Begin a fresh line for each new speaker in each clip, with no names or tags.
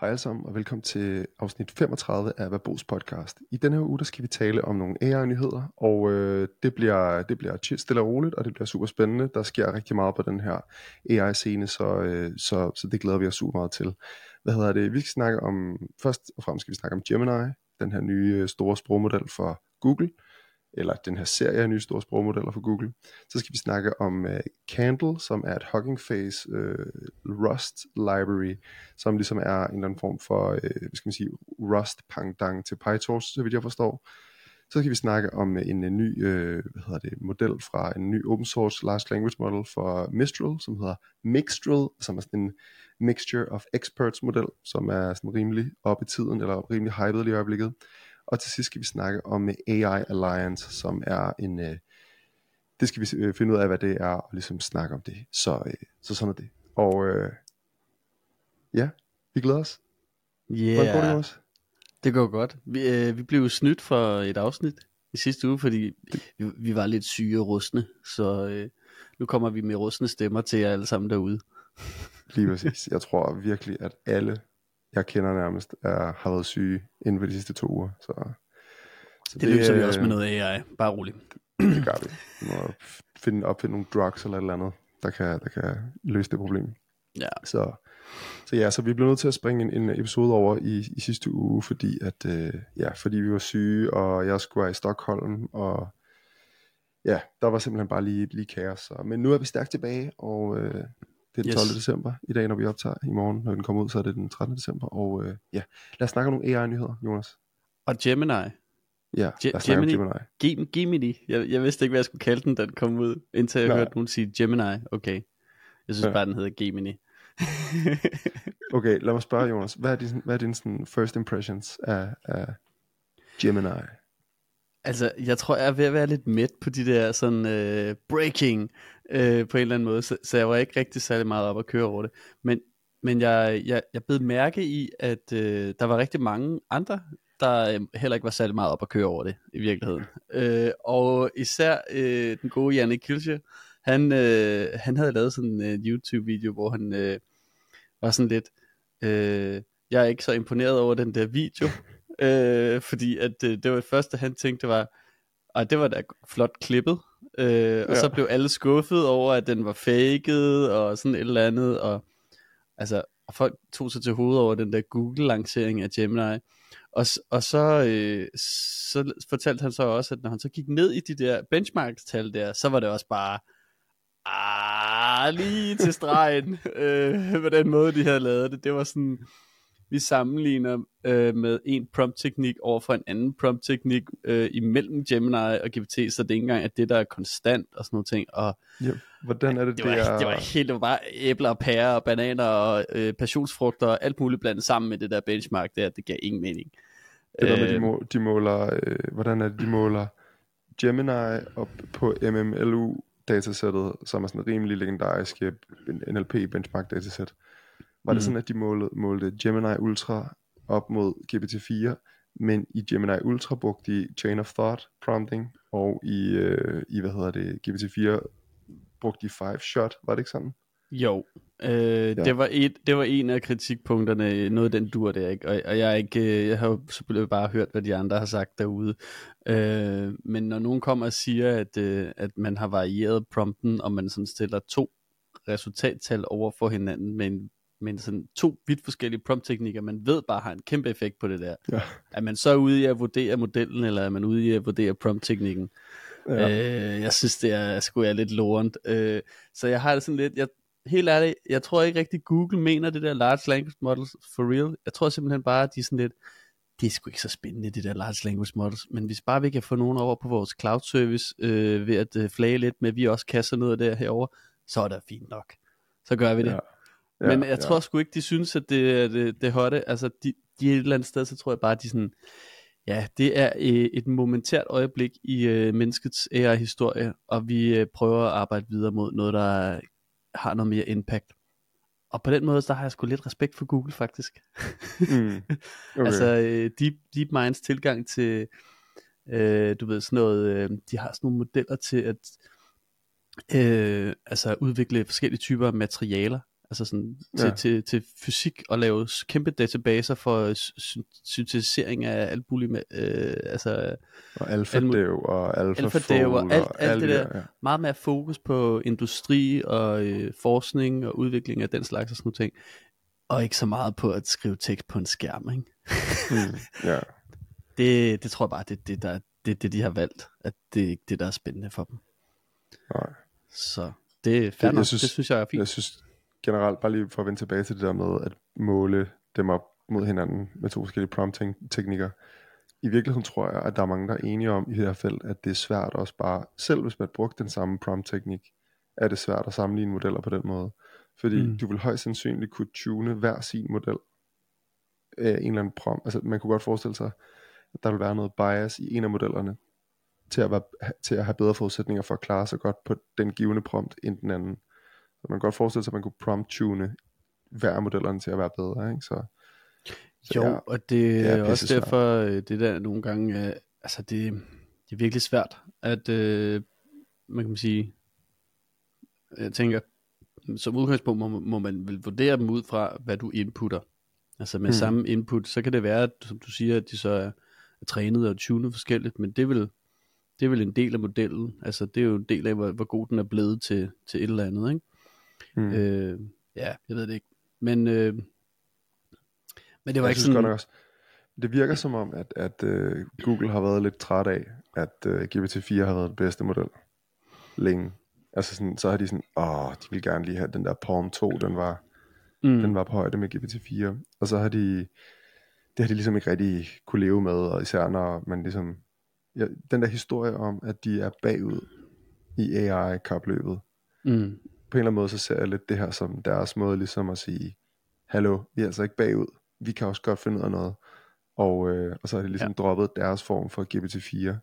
Hej alle sammen, og velkommen til afsnit 35 af Verbos podcast. I denne her uge, der skal vi tale om nogle AI-nyheder, og øh, det, bliver, det bliver stille og roligt, og det bliver super spændende. Der sker rigtig meget på den her AI-scene, så, øh, så, så det glæder vi os super meget til. Hvad hedder det? Vi skal snakke om, først og fremmest skal vi snakke om Gemini, den her nye øh, store sprogmodel for Google eller den her serie af nye store sprogmodeller for Google. Så skal vi snakke om uh, Candle, som er et Hugging Face uh, Rust library, som ligesom er en eller anden form for, uh, hvad skal man sige, Rust pangdang til PyTorch, så vidt jeg forstår. Så skal vi snakke om en, en ny uh, hvad hedder det, model fra en ny open source large language model for Mistral, som hedder Mixtral, som er sådan en mixture of experts model, som er sådan rimelig op i tiden, eller rimelig hyped i øjeblikket. Og til sidst skal vi snakke om AI Alliance, som er en... Øh, det skal vi øh, finde ud af, hvad det er, og ligesom snakke om det. Så, øh, så sådan er det. Og øh, ja, vi glæder os.
Yeah. Hvordan går det, Det går godt. Vi, øh, vi blev snydt for et afsnit i sidste uge, fordi vi, vi var lidt syge og rustne, så øh, nu kommer vi med rustne stemmer til jer alle sammen derude.
Lige præcis. Jeg tror virkelig, at alle jeg kender nærmest, er, har været syge inden for de sidste to uger. Så,
så det, det løser vi også med noget AI. Bare roligt.
Det gør vi. Vi må finde, opfinde nogle drugs eller et eller andet, der kan, der kan løse det problem.
Ja.
Så, så ja, så vi blev nødt til at springe en, en episode over i, i sidste uge, fordi at øh, ja, fordi vi var syge, og jeg skulle være i Stockholm, og ja, der var simpelthen bare lige, lige kaos. Så, men nu er vi stærkt tilbage, og øh, det er den 12. Yes. december i dag, når vi optager. I morgen, når den kommer ud, så er det den 13. december. Og øh, ja, lad os snakke om nogle AI-nyheder, Jonas.
Og Gemini.
Ja, lad os Gemini.
Gemini. Gemini. Jeg, jeg vidste ikke, hvad jeg skulle kalde den, da den kom ud, indtil jeg Nej. hørte nogen sige Gemini. Okay. Jeg synes ja. bare, den hedder Gemini.
okay, lad mig spørge, Jonas. Hvad er din, hvad er din sådan, first impressions af, af Gemini?
Altså, jeg tror, jeg er ved at være lidt mæt på de der sådan øh, breaking øh, på en eller anden måde, så, så jeg var ikke rigtig særlig meget op at køre over det. Men, men jeg, jeg, jeg blev mærke i, at øh, der var rigtig mange andre, der øh, heller ikke var særlig meget op at køre over det i virkeligheden. Øh, og især øh, den gode Janne Kilsje, han, øh, han havde lavet sådan en øh, YouTube-video, hvor han øh, var sådan lidt, øh, jeg er ikke så imponeret over den der video, øh, fordi at øh, det var det første, han tænkte var, og det var da flot klippet, øh, og ja. så blev alle skuffet over, at den var faked, og sådan et eller andet, og altså, og folk tog sig til hovedet over den der Google-lancering af Gemini, og, og så, øh, så fortalte han så også, at når han så gik ned i de der benchmark-tal der, så var det også bare, ah, lige til stregen, øh, på den måde, de havde lavet det. Det var sådan, vi sammenligner øh, med en prompt-teknik over for en anden prompt-teknik øh, imellem Gemini og GPT, så det er ikke engang at det, der er konstant og sådan noget ting. Og,
ja, hvordan er det,
det, var, det, er... det var helt, det var bare æbler og pærer og bananer og øh, passionsfrugter og alt muligt blandet sammen med det der benchmark der, det gav ingen mening.
Det der med, de, øh, må, de måler, øh, hvordan er det, de måler Gemini op på MMLU datasættet, som er sådan en rimelig legendarisk NLP benchmark datasæt. Var mm. det sådan, at de målte, målte Gemini Ultra op mod GPT-4, men i Gemini Ultra brugte de Chain of Thought prompting, og i, øh, i hvad hedder det, GPT-4 brugte de Five Shot, var det ikke sådan?
Jo, øh, ja. det, var et, det var en af kritikpunkterne, noget den dur der, ikke? Og, og jeg, er ikke, øh, jeg har jo selvfølgelig bare hørt, hvad de andre har sagt derude. Øh, men når nogen kommer og siger, at, øh, at man har varieret prompten, og man sådan stiller to resultattal over for hinanden med en men sådan to vidt forskellige prompt-teknikker, man ved bare har en kæmpe effekt på det der. Ja. Er man så ude i at vurdere modellen, eller er man ude i at vurdere prompt-teknikken? Ja. Øh, jeg synes, det er sgu er lidt lorent. Øh, så jeg har det sådan lidt, jeg, helt ærligt, jeg tror ikke rigtig Google mener det der large language models for real. Jeg tror simpelthen bare, at de er sådan lidt, det er sgu ikke så spændende, det der large language models, men hvis bare vi kan få nogen over på vores cloud service, øh, ved at øh, flage lidt med, at vi også kaster noget der herover, så er det fint nok. Så gør vi det. Ja. Ja, Men jeg ja. tror sgu ikke, de synes, at det er det, det hotte. Altså, de, de er et eller andet sted, så tror jeg bare, at de sådan, ja, det er øh, et momentært øjeblik i øh, menneskets AI-historie, og vi øh, prøver at arbejde videre mod noget, der har noget mere impact. Og på den måde, så har jeg sgu lidt respekt for Google, faktisk. Mm. Okay. altså, øh, Deep, DeepMinds tilgang til, øh, du ved, sådan noget, øh, de har sådan nogle modeller til at øh, altså udvikle forskellige typer af materialer Altså sådan til, ja. til, til fysik og lave kæmpe databaser for syntetisering af alt muligt med, øh, altså
og alfa-dev og alfa og
alt, alt, alt det der. Ja. Meget mere fokus på industri og øh, forskning og udvikling af den slags og sådan noget ting. Og ikke så meget på at skrive tekst på en skærm, ikke?
mm, ja.
det, det tror jeg bare, det er det, der, det, det, de har valgt. At det er ikke det, der er spændende for dem.
Nej.
Så det er fair det, synes, det synes jeg er fint.
Jeg synes generelt, bare lige for at vende tilbage til det der med at måle dem op mod hinanden med to forskellige prompt-teknikker. I virkeligheden tror jeg, at der er mange, der er enige om i det her felt, at det er svært også bare, selv hvis man brugte den samme prompt-teknik, er det svært at sammenligne modeller på den måde. Fordi mm. du vil højst sandsynligt kunne tune hver sin model af en eller anden prompt. Altså man kunne godt forestille sig, at der vil være noget bias i en af modellerne, til at, være, til at have bedre forudsætninger for at klare sig godt på den givende prompt end den anden. Så man kan godt forestille sig, at man kunne prompt-tune hver af modellerne til at være bedre. Ikke? Så,
så jo, ja, og det er også svært. derfor, øh, det der nogle gange, øh, altså det, det er virkelig svært, at øh, man kan sige, jeg tænker, som udgangspunkt må, må man vel vurdere dem ud fra, hvad du inputter. Altså med hmm. samme input, så kan det være, at, som du siger, at de så er, er trænet og tunet forskelligt, men det vil det er vel en del af modellen. Altså det er jo en del af, hvor, hvor god den er blevet til, til et eller andet, ikke? Mm. Øh, ja, jeg ved det ikke. Men, øh, men det var jeg ikke synes sådan... Godt også,
det virker som om, at, at uh, Google har været lidt træt af, at uh, GPT-4 har været den bedste model længe. Altså sådan, så har de sådan, åh, de vil gerne lige have den der Palm 2, den var, mm. den var på højde med GPT-4. Og så har de, det har de ligesom ikke rigtig kunne leve med, og især når man ligesom ja, den der historie om, at de er bagud i AI-kapløbet. Mm. På en eller anden måde, så ser jeg lidt det her som deres måde ligesom at sige, hallo, vi er altså ikke bagud, vi kan også godt finde ud af noget. Og, øh, og så har de ligesom ja. droppet deres form for GPT-4.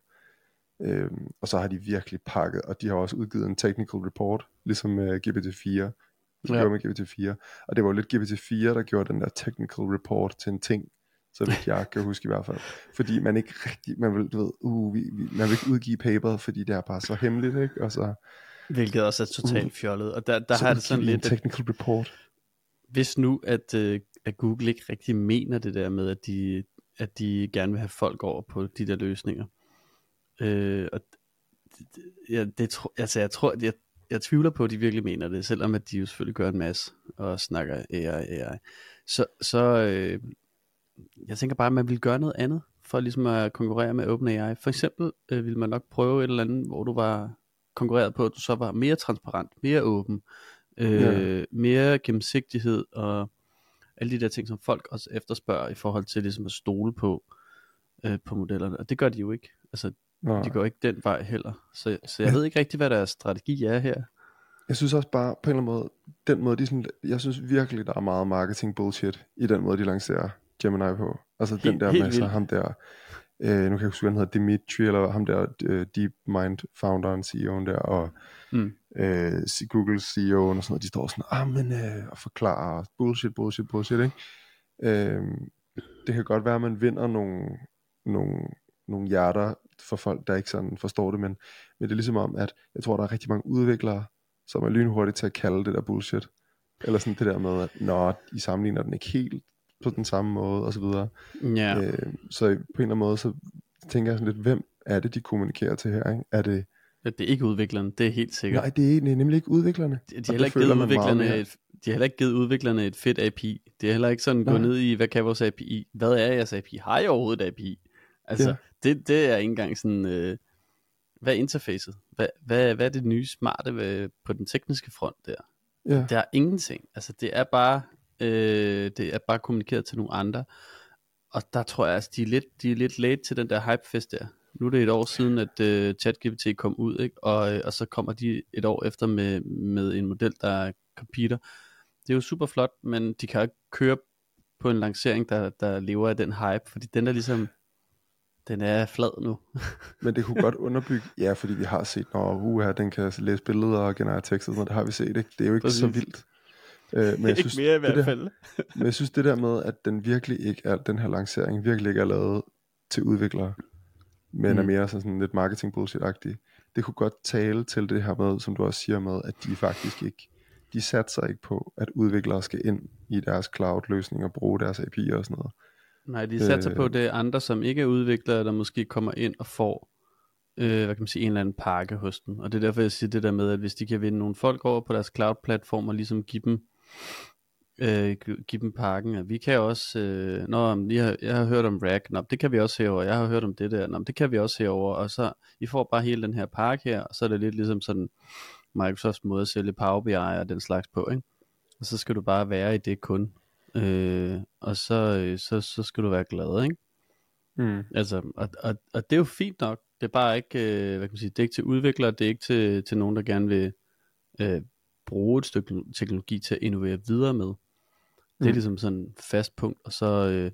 Øhm, og så har de virkelig pakket, og de har også udgivet en technical report, ligesom med GPT-4, ja. med GPT-4. Og det var jo lidt GPT-4, der gjorde den der technical report til en ting, så vidt jeg kan huske i hvert fald. Fordi man ikke rigtig, man vil, du ved, uh, vi, vi, man vil ikke udgive paper, fordi det er bare så hemmeligt, ikke? Og så,
Hvilket også er totalt uh, fjollet. Og der, der har det sådan lidt...
Technical report.
Hvis nu, at, uh, at Google ikke rigtig mener det der med, at de, at de gerne vil have folk over på de der løsninger. Uh, og ja, det tro, altså jeg tror, jeg, jeg tvivler på, at de virkelig mener det, selvom at de jo selvfølgelig gør en masse og snakker AI, AI. Så, så, øh, jeg tænker bare, at man vil gøre noget andet, for ligesom at konkurrere med OpenAI. For eksempel øh, vil man nok prøve et eller andet, hvor du var konkurreret på, at du så var mere transparent, mere åben, øh, ja. mere gennemsigtighed og alle de der ting, som folk også efterspørger i forhold til ligesom at stole på, øh, på modellerne. Og det gør de jo ikke. Altså, Nej. de går ikke den vej heller. Så, så jeg ja. ved ikke rigtig, hvad deres strategi er her.
Jeg synes også bare, på en eller anden måde, den måde, de sådan, jeg synes virkelig, der er meget marketing bullshit i den måde, de lancerer Gemini på. Altså helt, den der med så ham der, øh, nu kan jeg ikke huske, han hedder, Dimitri, eller ham der uh, DeepMind founderen, CEO'en der, og mm. øh, Google CEO og sådan noget, de står sådan, ah, men, øh, og forklarer bullshit, bullshit, bullshit, ikke? Øh, det kan godt være, at man vinder nogle, nogle, nogle hjerter for folk, der ikke sådan forstår det, men, men det er ligesom om, at jeg tror, der er rigtig mange udviklere, som er lynhurtige til at kalde det der bullshit. Eller sådan det der med, at nå, I sammenligner den ikke helt på den samme måde, og så videre.
Ja. Øh,
så på en eller anden måde, så tænker jeg sådan lidt, hvem er det, de kommunikerer til her? Ikke? Er det...
Ja, det er ikke udviklerne, det er helt sikkert.
Nej, det er, det er nemlig ikke udviklerne.
De, de, har heller ikke givet udviklerne et, de har heller ikke givet udviklerne et fedt API. Det er heller ikke sådan, gå ned i, hvad kan vores API? Hvad er jeres API? Har I overhovedet et API? Altså, ja. det, det er ikke engang sådan, øh, hvad er interfacet? Hvad, hvad, hvad er det nye smarte ved, på den tekniske front der? Ja. Der er ingenting. Altså, det er bare Øh, det er bare kommunikeret til nogle andre. Og der tror jeg, altså, de er lidt, de er lidt late til den der hypefest der. Nu er det et år siden, at uh, ChatGPT kom ud, ikke? Og, øh, og så kommer de et år efter med, med en model, der er computer. Det er jo super flot, men de kan ikke køre på en lancering, der, der lever af den hype, fordi den er ligesom, den er flad nu.
men det kunne godt underbygge, ja, fordi vi har set, når uha, den kan læse billeder og generere tekst, og sådan noget, det har vi set, ikke? Det er jo ikke Præcis. så vildt.
Øh, men jeg synes, ikke mere i hvert fald.
Der, men jeg synes det der med, at den virkelig ikke er, den her lancering virkelig ikke er lavet til udviklere, men mm. er mere sådan lidt marketing bullshit-agtig. Det kunne godt tale til det her med, som du også siger med, at de faktisk ikke de satser ikke på, at udviklere skal ind i deres cloud-løsninger og bruge deres API'er og sådan noget.
Nej, de satser øh, på, det andre, som ikke er udviklere, der måske kommer ind og får øh, hvad kan man sige, en eller anden pakke hos dem. Og det er derfor, jeg siger det der med, at hvis de kan vinde nogle folk over på deres cloud-platform og ligesom give dem øh, give dem pakken. Og vi kan også, øh, når jeg, har, jeg har hørt om Rack, nå, det kan vi også herover. Jeg har hørt om det der, nå, det kan vi også herover. Og så, I får bare hele den her pakke her, og så er det lidt ligesom sådan Microsofts måde at sælge Power BI og den slags på, ikke? Og så skal du bare være i det kun. Øh, og så, øh, så, så skal du være glad, ikke? Mm. Altså, og, og, og det er jo fint nok. Det er bare ikke, øh, hvad kan man sige, det er ikke til udviklere, det er ikke til, til nogen, der gerne vil øh, bruge et stykke teknologi til at innovere videre med. Det er mm. ligesom sådan et fast punkt, og så øh,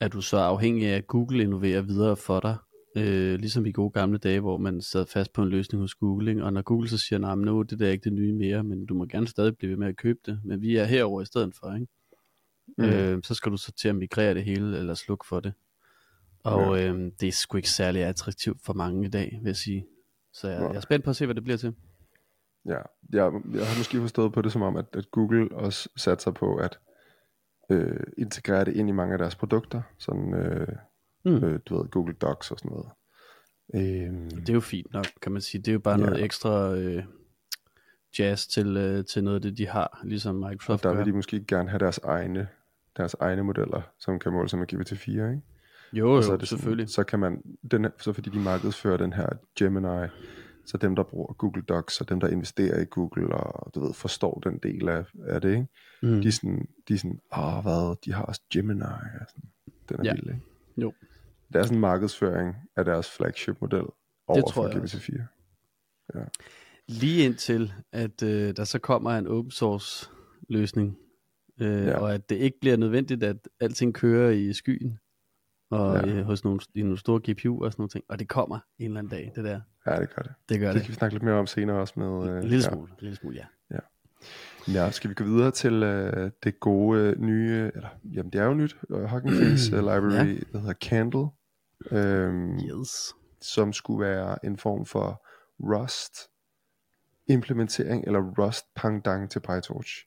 er du så afhængig af, at Google innoverer videre for dig. Øh, ligesom i gode gamle dage, hvor man sad fast på en løsning hos Google, ikke? og når Google så siger, nej, nah, nu det der er ikke det nye mere, men du må gerne stadig blive ved med at købe det, men vi er herover i stedet for, ikke? Mm. Øh, så skal du så til at migrere det hele, eller slukke for det. Og ja. øh, det er sgu ikke særlig attraktivt for mange i dag, vil jeg sige. Så jeg, jeg er spændt på at se, hvad det bliver til.
Ja, jeg, jeg har måske forstået på det som om, at, at Google også satser på at øh, integrere det ind i mange af deres produkter. Sådan, øh, mm. øh, du ved, Google Docs og sådan noget.
Øhm, det er jo fint nok, kan man sige. Det er jo bare ja. noget ekstra øh, jazz til, øh, til noget af det, de har, ligesom Microsoft
og der vil de måske gerne have deres egne, deres egne modeller, som kan måle sig med GPT-4, ikke?
Jo, jo, så er det selvfølgelig.
Sådan, så kan man, den, så fordi de markedsfører den her Gemini så dem, der bruger Google Docs, og dem, der investerer i Google, og du ved, forstår den del af, af det, ikke? Mm. De er sådan, de er sådan, åh, hvad, de har også Gemini, og sådan. den er ja. vild, ikke?
Jo.
Det er sådan en markedsføring af deres flagship-model over det tror for GPT-4.
Ja. Lige indtil, at øh, der så kommer en open source løsning, øh, ja. og at det ikke bliver nødvendigt, at alting kører i skyen, og ja. hos nogle, i nogle store GPU og sådan noget ting. Og det kommer en eller anden dag, det der.
Ja, det gør det.
Det gør det.
Det kan vi snakke lidt mere om senere også med...
Øh, en lille smule, ja. lille smule, ja.
ja. Ja, skal vi gå videre til øh, det gode øh, nye, eller jamen det er jo nyt, uh, Hugging Face uh, Library, ja. der hedder Candle, øhm,
yes.
som skulle være en form for Rust implementering, eller Rust pangdang til PyTorch.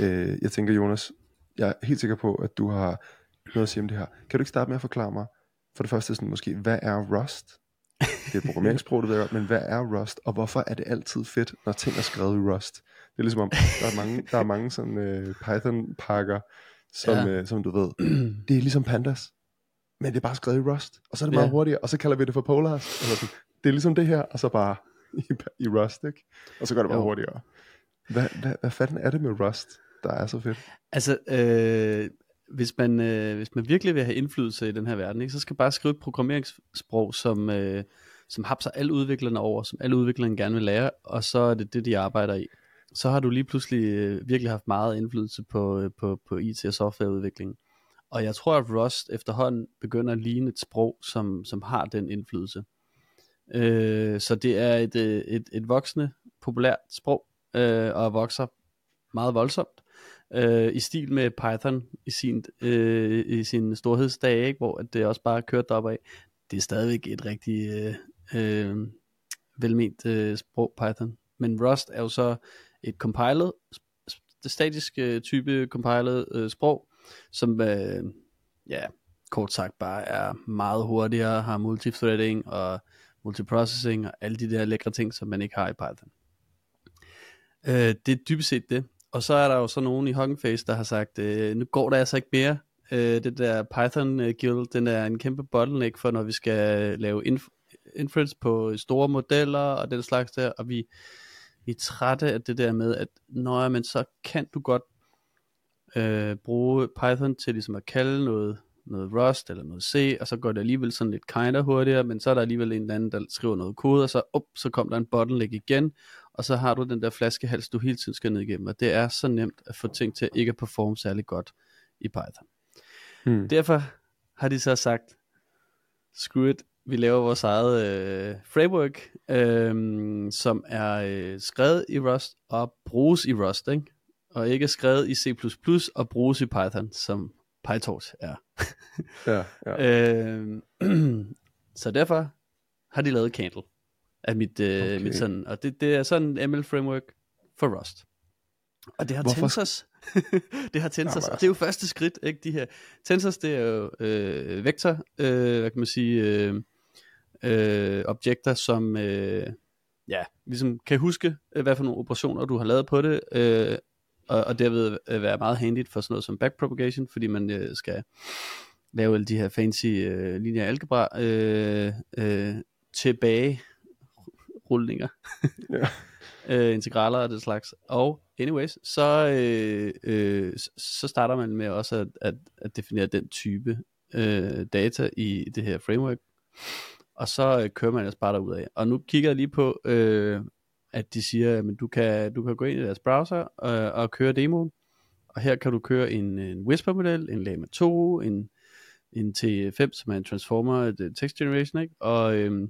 Øh, jeg tænker Jonas, jeg er helt sikker på, at du har noget at sige om det her. Kan du ikke starte med at forklare mig, for det første sådan måske, hvad er Rust? Det er et programmeringssprog, det der, men hvad er Rust, og hvorfor er det altid fedt, når ting er skrevet i Rust? Det er ligesom om, der er mange, der er mange sådan uh, Python-pakker, som, ja. uh, som du ved, det er ligesom pandas, men det er bare skrevet i Rust, og så er det meget ja. hurtigere, og så kalder vi det for Polars. Eller sådan. Det er ligesom det her, og så bare i, i Rust, ikke? Og så går det bare jo. hurtigere. Hvad, hvad, hvad fanden er det med Rust, der er så fedt?
Altså, øh, hvis man, øh, hvis man virkelig vil have indflydelse i den her verden, ikke, så skal man bare skrive et programmeringssprog, som, øh, som hapser alle udviklerne over, som alle udviklerne gerne vil lære, og så er det det, de arbejder i. Så har du lige pludselig øh, virkelig haft meget indflydelse på, øh, på, på IT- og softwareudviklingen. Og jeg tror, at Rust efterhånden begynder at ligne et sprog, som, som har den indflydelse. Øh, så det er et, øh, et, et voksende, populært sprog, øh, og vokser meget voldsomt øh, i stil med Python i sin, øh, i sin storhedsdag, ikke? hvor det også bare kørte deroppe af. Det er stadigvæk et rigtig øh, øh, velment øh, sprog, Python. Men Rust er jo så et compiled, det statiske øh, type compiled øh, sprog, som øh, ja, kort sagt bare er meget hurtigere, har multithreading og multiprocessing og alle de der lækre ting, som man ikke har i Python. Øh, det er dybest set det. Og så er der jo så nogen i Hugging Face, der har sagt, øh, nu går der altså ikke mere. Øh, det der Python øh, Guild, den er en kæmpe bottleneck for, når vi skal lave inf- inference på store modeller og den slags der. Og vi, vi er trætte af det der med, at når man så kan du godt øh, bruge Python til ligesom at kalde noget, noget Rust eller noget C, og så går det alligevel sådan lidt kinder hurtigere, men så er der alligevel en eller anden, der skriver noget kode, og så, op, så kom der en bottleneck igen, og så har du den der flaskehals, du hele tiden skal ned igennem, og det er så nemt at få ting til at ikke at performe særlig godt i Python. Hmm. Derfor har de så sagt, screw it, vi laver vores eget øh, framework, øh, som er øh, skrevet i Rust og bruges i Rust, ikke? og ikke skrevet i C++ og bruges i Python, som PyTorch er.
ja, ja.
øh, så derfor har de lavet Candle af mit, øh, okay. mit sådan, og det, det er sådan en ML framework for Rust. Og det har Hvorfor? Tensors. det har Tensors, og det er jo første skridt, ikke? De her Tensors, det er jo øh, vektor, øh, hvad kan man sige, øh, øh, objekter, som øh, ja, ligesom kan huske, øh, hvad for nogle operationer du har lavet på det, øh, og, og derved øh, være meget handigt for sådan noget som backpropagation, fordi man øh, skal lave alle de her fancy øh, lineære algebra øh, øh, tilbage rullinger. ja. øh, integraler og det slags. Og anyways, så, øh, øh, så starter man med også at, at, at definere den type øh, data i det her framework. Og så øh, kører man ellers bare derud af. Og nu kigger jeg lige på, øh, at de siger, at du kan, du kan gå ind i deres browser øh, og køre demoen. Og her kan du køre en, en Whisper-model, en Lama 2, en, en T5, som er en Transformer Text Generation, ikke? Og, øh,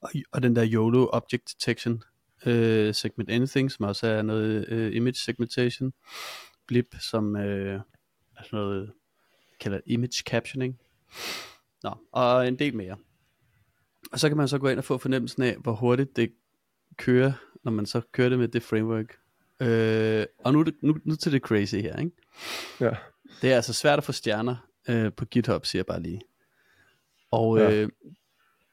og, og den der YOLO Object Detection, øh, Segment Anything, som også er noget øh, image segmentation, Blip, som øh, er sådan noget, kalder image captioning. Nå, og en del mere. Og så kan man så gå ind og få fornemmelsen af, hvor hurtigt det kører, når man så kører det med det framework. Øh, og nu, nu, nu til det crazy her, ikke?
Ja.
Det er altså svært at få stjerner øh, på GitHub, siger jeg bare lige. Og ja. øh,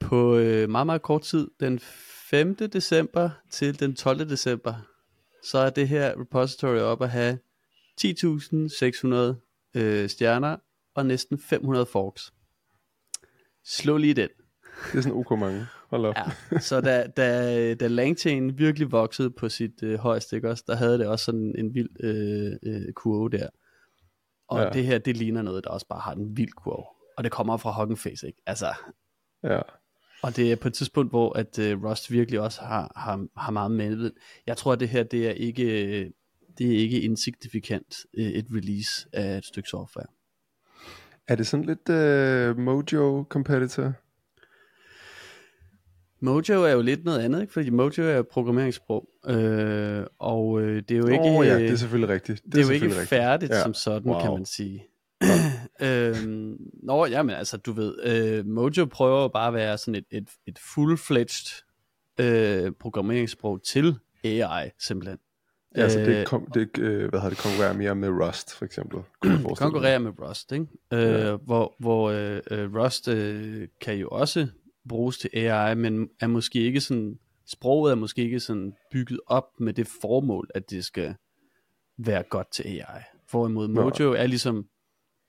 på øh, meget, meget kort tid, den 5. december til den 12. december, så er det her repository op at have 10.600 øh, stjerner og næsten 500 forks. Slå lige den.
Det er sådan ok mange. Hold op.
Ja, så da, da, da Langchain virkelig voksede på sit øh, højeste, ikke også, der havde det også sådan en vild øh, øh, kurve der. Og ja. det her, det ligner noget, der også bare har en vild kurve. Og det kommer fra Hugging Face, ikke? Altså,
ja.
Og det er på et tidspunkt, hvor at uh, Rust virkelig også har, har, har meget med. Jeg tror, at det her, det er ikke, det er ikke insignifikant uh, et release af et stykke software.
Er det sådan lidt uh, Mojo competitor?
Mojo er jo lidt noget andet, ikke? fordi Mojo er et programmeringssprog, øh, og øh, det er jo ikke, oh,
ja, det er selvfølgelig rigtigt.
Det, det er, jo ikke færdigt ja. som sådan, wow. kan man sige. Øhm, nå, jamen altså, du ved, øh, Mojo prøver bare at være sådan et, et, et full-fledged øh, programmeringssprog til AI, simpelthen.
Ja, altså det, øh, kom, det øh, hvad har det, konkurrerer mere med Rust, for eksempel.
Det konkurrerer med Rust, ikke? Øh, ja. Hvor, hvor øh, øh, Rust øh, kan jo også bruges til AI, men er måske ikke sådan, sproget er måske ikke sådan bygget op med det formål, at det skal være godt til AI. Hvorimod Mojo er ligesom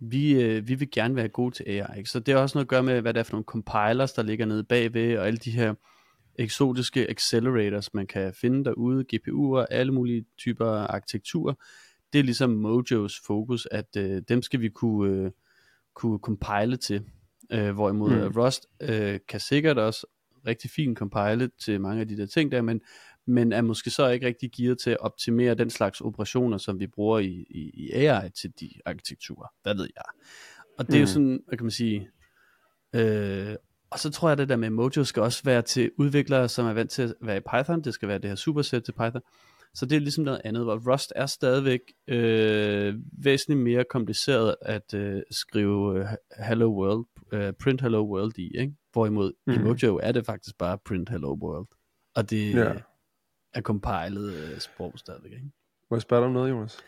vi, øh, vi vil gerne være gode til AI. Ikke? Så det har også noget at gøre med, hvad det er for nogle compilers, der ligger nede bagved, og alle de her eksotiske accelerators, man kan finde derude, GPU'er, alle mulige typer arkitekturer. Det er ligesom Mojos fokus, at øh, dem skal vi kunne, øh, kunne compile til. Øh, hvorimod mm. Rust øh, kan sikkert også rigtig fint compile til mange af de der ting der, men, men er måske så ikke rigtig gearet til at optimere den slags operationer, som vi bruger i, i, i AI til de arkitekturer. Hvad ved jeg. Og det er mm. jo sådan, hvad kan man sige, øh, og så tror jeg, at det der med Mojo skal også være til udviklere, som er vant til at være i Python. Det skal være det her supersæt til Python. Så det er ligesom noget andet, hvor Rust er stadigvæk øh, væsentligt mere kompliceret at øh, skrive uh, hello world, uh, print hello world i, ikke? Hvorimod mm. i Mojo er det faktisk bare print hello world. Og det, ja er compiled øh, sprog stadigvæk. Ikke?
Må jeg spørge dig om noget, Jonas?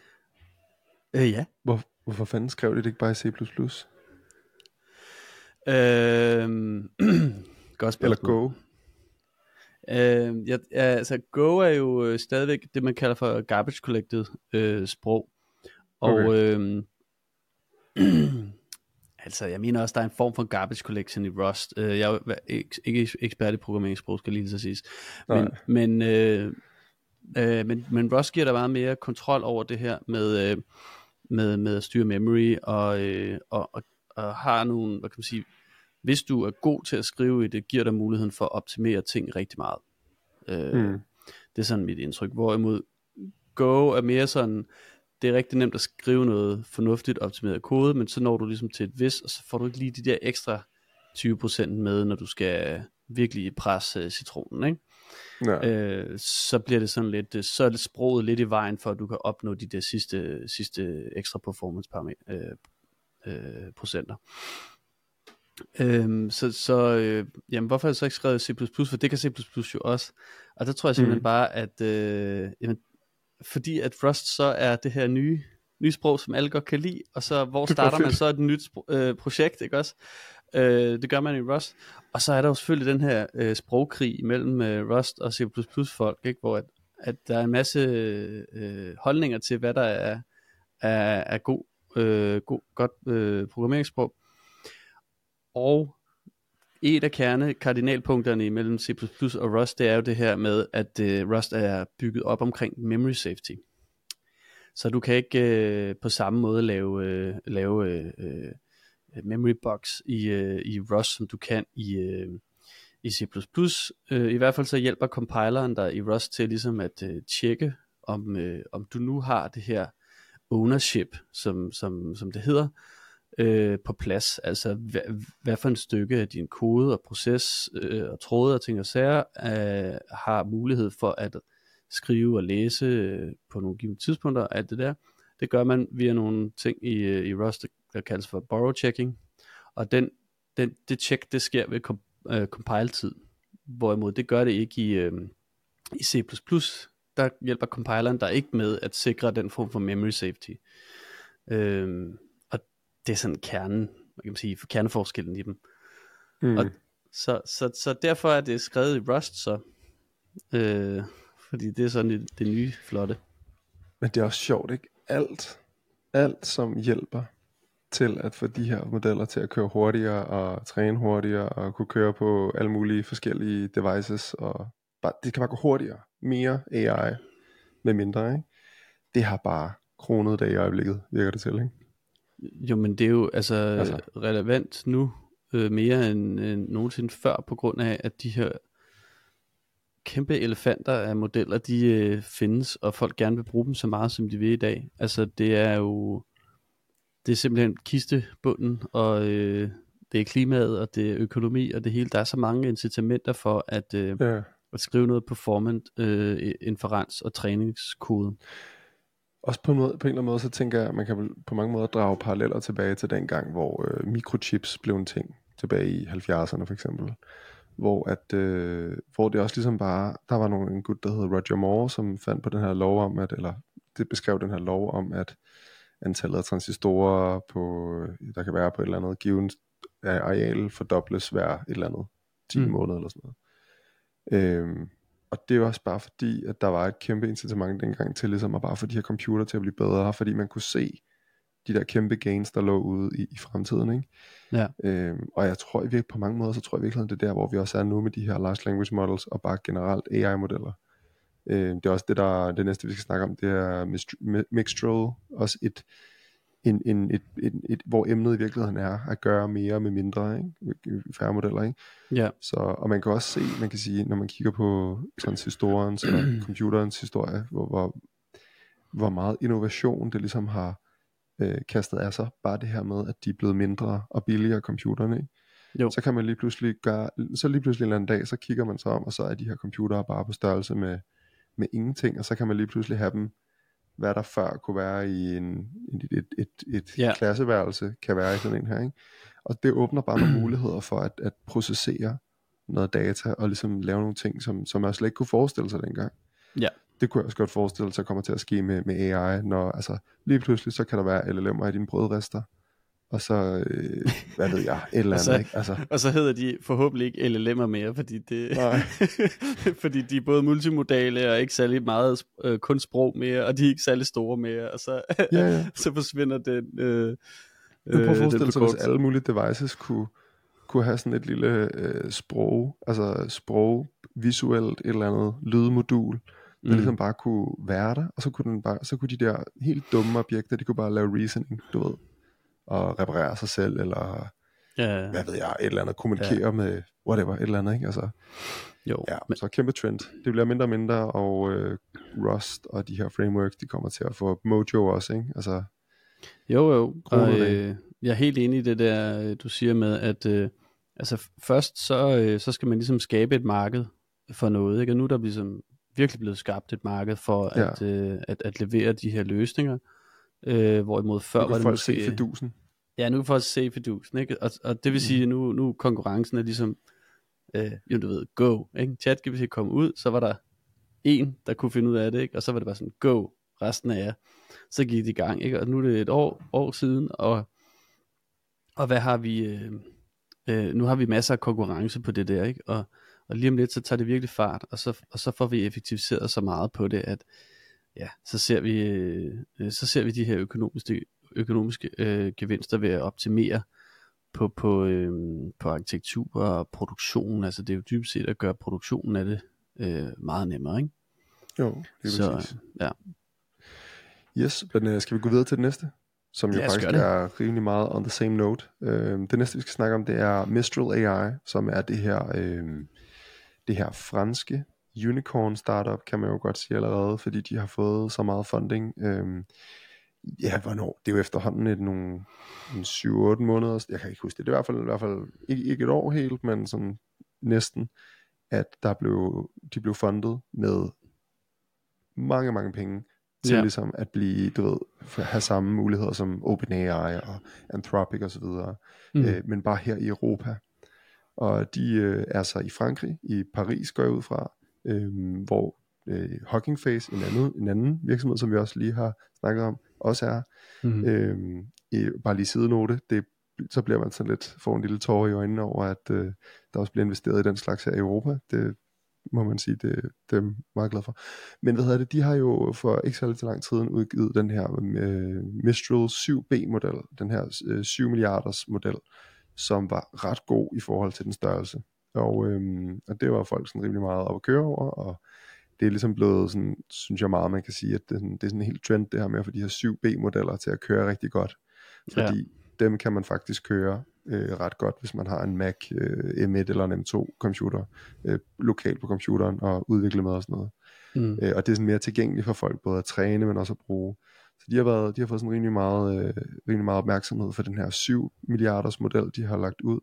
Øh, ja.
Hvor, hvorfor fanden skrev de det ikke bare i C++?
Øhm, godt spørgsmål.
Eller Go?
Øh, ja, altså Go er jo øh, stadigvæk det, man kalder for garbage collected øh, sprog. Og okay. øh, altså, jeg mener også, der er en form for garbage collection i Rust. Øh, jeg er ikke ekspert i programmeringssprog, skal lige så siges. Men, men, øh, øh, men, men Rust giver der meget mere kontrol over det her med, øh, med, med at styre memory, og, øh, og, og, og har nogle, hvad kan man sige, hvis du er god til at skrive i det, giver dig muligheden for at optimere ting rigtig meget. Øh, mm. Det er sådan mit indtryk. Hvorimod Go er mere sådan, det er rigtig nemt at skrive noget fornuftigt optimeret kode, men så når du ligesom til et vis, og så får du ikke lige de der ekstra 20% med, når du skal virkelig presse citronen, ikke? Ja. Øh, så bliver det sådan lidt, så er det sproget lidt i vejen for, at du kan opnå de der sidste, sidste ekstra performance øh, øh, procenter. Øhm, så så øh, jamen, hvorfor har jeg så ikke skrevet C++? For det kan C++ jo også. Og der tror jeg simpelthen mm. bare, at øh, jamen, fordi at Rust så er det her nye, nye sprog, som alle godt kan lide, og så hvor starter man så et nyt øh, projekt, ikke også? Øh, det gør man i Rust. Og så er der jo selvfølgelig den her øh, sprogkrig mellem øh, Rust og C++ folk, ikke? hvor at, at der er en masse øh, holdninger til, hvad der er, er, er god, øh, god, godt øh, programmeringssprog. Og et af kerne kardinalpunkterne imellem C++ og Rust, det er jo det her med, at øh, Rust er bygget op omkring memory safety. Så du kan ikke øh, på samme måde lave, øh, lave øh, øh, memory box i, øh, i Rust, som du kan i, øh, i C++. Øh, I hvert fald så hjælper compileren dig i Rust til ligesom at øh, tjekke, om, øh, om du nu har det her ownership, som, som, som det hedder, øh, på plads. Altså hvad, hvad for en stykke af din kode og proces øh, og tråde og ting og sager øh, har mulighed for at skrive og læse øh, på nogle givne tidspunkter, alt det der. Det gør man via nogle ting i, øh, i Rust, der kaldes for borrow checking. Og den, den, det check, det sker ved kom, øh, compile-tid. Hvorimod det gør det ikke i, øh, i C++. Der hjælper compileren der ikke med at sikre den form for memory safety. Øh, det er sådan kernen, man kan sige, kerneforskellen i dem. Mm. Og så, så, så derfor er det skrevet i Rust så. Øh, fordi det er sådan det, det nye flotte.
Men det er også sjovt, ikke? Alt, alt som hjælper til at få de her modeller til at køre hurtigere og træne hurtigere og kunne køre på alle mulige forskellige devices og bare, det kan bare gå hurtigere, mere AI med mindre, ikke? Det har bare kronet det i øjeblikket, virker det til, ikke?
Jo, men det er jo altså, altså. relevant nu øh, mere end, end nogensinde før, på grund af, at de her kæmpe elefanter af modeller, de øh, findes, og folk gerne vil bruge dem så meget, som de vil i dag. Altså, det er jo det er simpelthen kistebunden, og øh, det er klimaet, og det er økonomi, og det hele. Der er så mange incitamenter for at, øh, ja. at skrive noget performant øh, inferens og træningskode.
Også på en, måde, på en eller anden måde, så tænker jeg, at man kan på mange måder drage paralleller tilbage til den gang, hvor øh, mikrochips blev en ting, tilbage i 70'erne for eksempel. Hvor, at, øh, hvor det også ligesom bare, der var nogen, en gut, der hed Roger Moore, som fandt på den her lov om, at, eller det beskrev den her lov om, at antallet af transistorer, på, der kan være på et eller andet givet areal, fordobles hver et eller andet 10 mm. måneder eller sådan noget. Øhm, og det er også bare fordi, at der var et kæmpe incitament dengang til ligesom at bare få de her computer til at blive bedre, fordi man kunne se de der kæmpe gains, der lå ude i, i fremtiden. Ikke?
Ja.
Øhm, og jeg tror i på mange måder, så tror jeg virkelig, det er der, hvor vi også er nu med de her large language models, og bare generelt AI-modeller. Øh, det er også det, der det næste, vi skal snakke om, det er Mixtral, også et, en, en, et, et, et, hvor emnet i virkeligheden er at gøre mere med mindre, ikke? færre modeller. Ikke?
Ja.
Så, og man kan også se, man kan sige, når man kigger på transistorens og computerens historie, hvor, hvor, hvor meget innovation det ligesom har øh, kastet af sig, bare det her med, at de er blevet mindre og billigere computerne, ikke? Jo. så kan man lige pludselig gøre, så lige pludselig en eller anden dag, så kigger man så om, og så er de her computere bare på størrelse med med ingenting, og så kan man lige pludselig have dem, hvad der før kunne være i en, et, et, et, et yeah. klasseværelse, kan være i sådan en her. Ikke? Og det åbner bare nogle muligheder for at, at processere noget data, og ligesom lave nogle ting, som, som jeg slet ikke kunne forestille sig dengang.
Ja.
Det kunne jeg også godt forestille sig kommer til at ske med, med AI, når altså, lige pludselig så kan der være LLM'er i dine brødrester, og så, øh, hvad ved jeg, et eller andet,
og så,
ikke? Altså.
Og så hedder de forhåbentlig ikke LLM'er mere, fordi, det, fordi de er både multimodale og ikke særlig meget øh, kun sprog mere, og de er ikke særlig store mere, og så, ja, ja. så forsvinder den øh,
Du kan øh, forestille sig, hvis alle mulige devices kunne, kunne have sådan et lille øh, sprog, altså sprog, visuelt, et eller andet lydmodul, der mm. ligesom bare kunne være der, og så kunne, den bare, så kunne de der helt dumme objekter, de kunne bare lave reasoning, du ved og reparere sig selv, eller ja. hvad ved jeg, et eller andet, kommunikere ja. med whatever, et eller andet, ikke? Altså,
jo.
Ja, men... så kæmpe trend. Det bliver mindre og mindre, og øh, Rust og de her frameworks, de kommer til at få Mojo også, ikke? Altså,
jo, jo, og øh, jeg er helt enig i det der, du siger med, at øh, altså først så, øh, så skal man ligesom skabe et marked for noget, ikke? Og nu er der ligesom virkelig blevet skabt et marked for ja. at, øh, at, at levere de her løsninger, Øh, hvorimod før var det
folk måske... se fedusen.
Ja, nu kan folk se fedusen, ikke? Og, og det vil sige, mm. nu, nu konkurrencen er ligesom, øh, jo du ved, go, ikke? ChatGPT kom ud, så var der en, der kunne finde ud af det, ikke? og så var det bare sådan, go, resten af jer. Så gik det i gang, ikke? og nu er det et år, år siden, og, og hvad har vi, øh, øh, nu har vi masser af konkurrence på det der, ikke? Og, og lige om lidt, så tager det virkelig fart, og så, og så får vi effektiviseret så meget på det, at ja, så ser vi, øh, så ser vi de her økonomiske, økonomiske øh, gevinster ved at optimere på, på, øh, på arkitektur og produktion. Altså det er jo dybest set at gøre produktionen af det øh, meget nemmere, ikke?
Jo, det er
Så,
præcis.
ja.
Yes, men uh, skal vi gå videre til det næste? Som jo faktisk er rimelig meget on the same note. Uh, det næste, vi skal snakke om, det er Mistral AI, som er det her, uh, det her franske unicorn startup, kan man jo godt sige allerede, fordi de har fået så meget funding. Uh, ja, hvornår? Det er jo efterhånden et, nogle en 7-8 måneder, jeg kan ikke huske det, det er i hvert fald, i hvert fald ikke, ikke et år helt, men sådan næsten, at der blev, de blev fundet med mange, mange penge til
Ja.
ligesom at blive, du ved, have samme muligheder som OpenAI og Anthropic og så videre,
Mm.
mm. øh, men bare her i Europa. Og de øh, er så i Frankrig, i Paris går jeg ud fra, øh, hvor øh, Hugging Face, en anden, en anden virksomhed, som vi også lige har snakket om, også er.
Mm.
Øh, i, bare lige sidenote, det, så bliver man sådan lidt, får en lille tår i øjnene over, at øh, der også bliver investeret i den slags her i Europa. Det må man sige, det, det er meget glad for. Men hvad hedder det, de har jo for ikke så lang tid siden udgivet den her øh, Mistral 7B-model, den her øh, 7 milliarders model, som var ret god i forhold til den størrelse. Og, øhm, og det var folk sådan rimelig meget op at køre over, og det er ligesom blevet sådan, synes jeg meget, man kan sige, at det er sådan, det er sådan en helt trend, det her med at få de her 7B-modeller til at køre rigtig godt. Fordi ja. dem kan man faktisk køre øh, ret godt, hvis man har en Mac øh, M1 eller en M2 computer øh, lokalt på computeren og udvikle med og sådan noget.
Mm.
Øh, og det er sådan mere tilgængeligt for folk både at træne, men også at bruge. Så de har, været, de har fået sådan rimelig meget, øh, rimelig meget opmærksomhed for den her 7 milliarders model, de har lagt ud.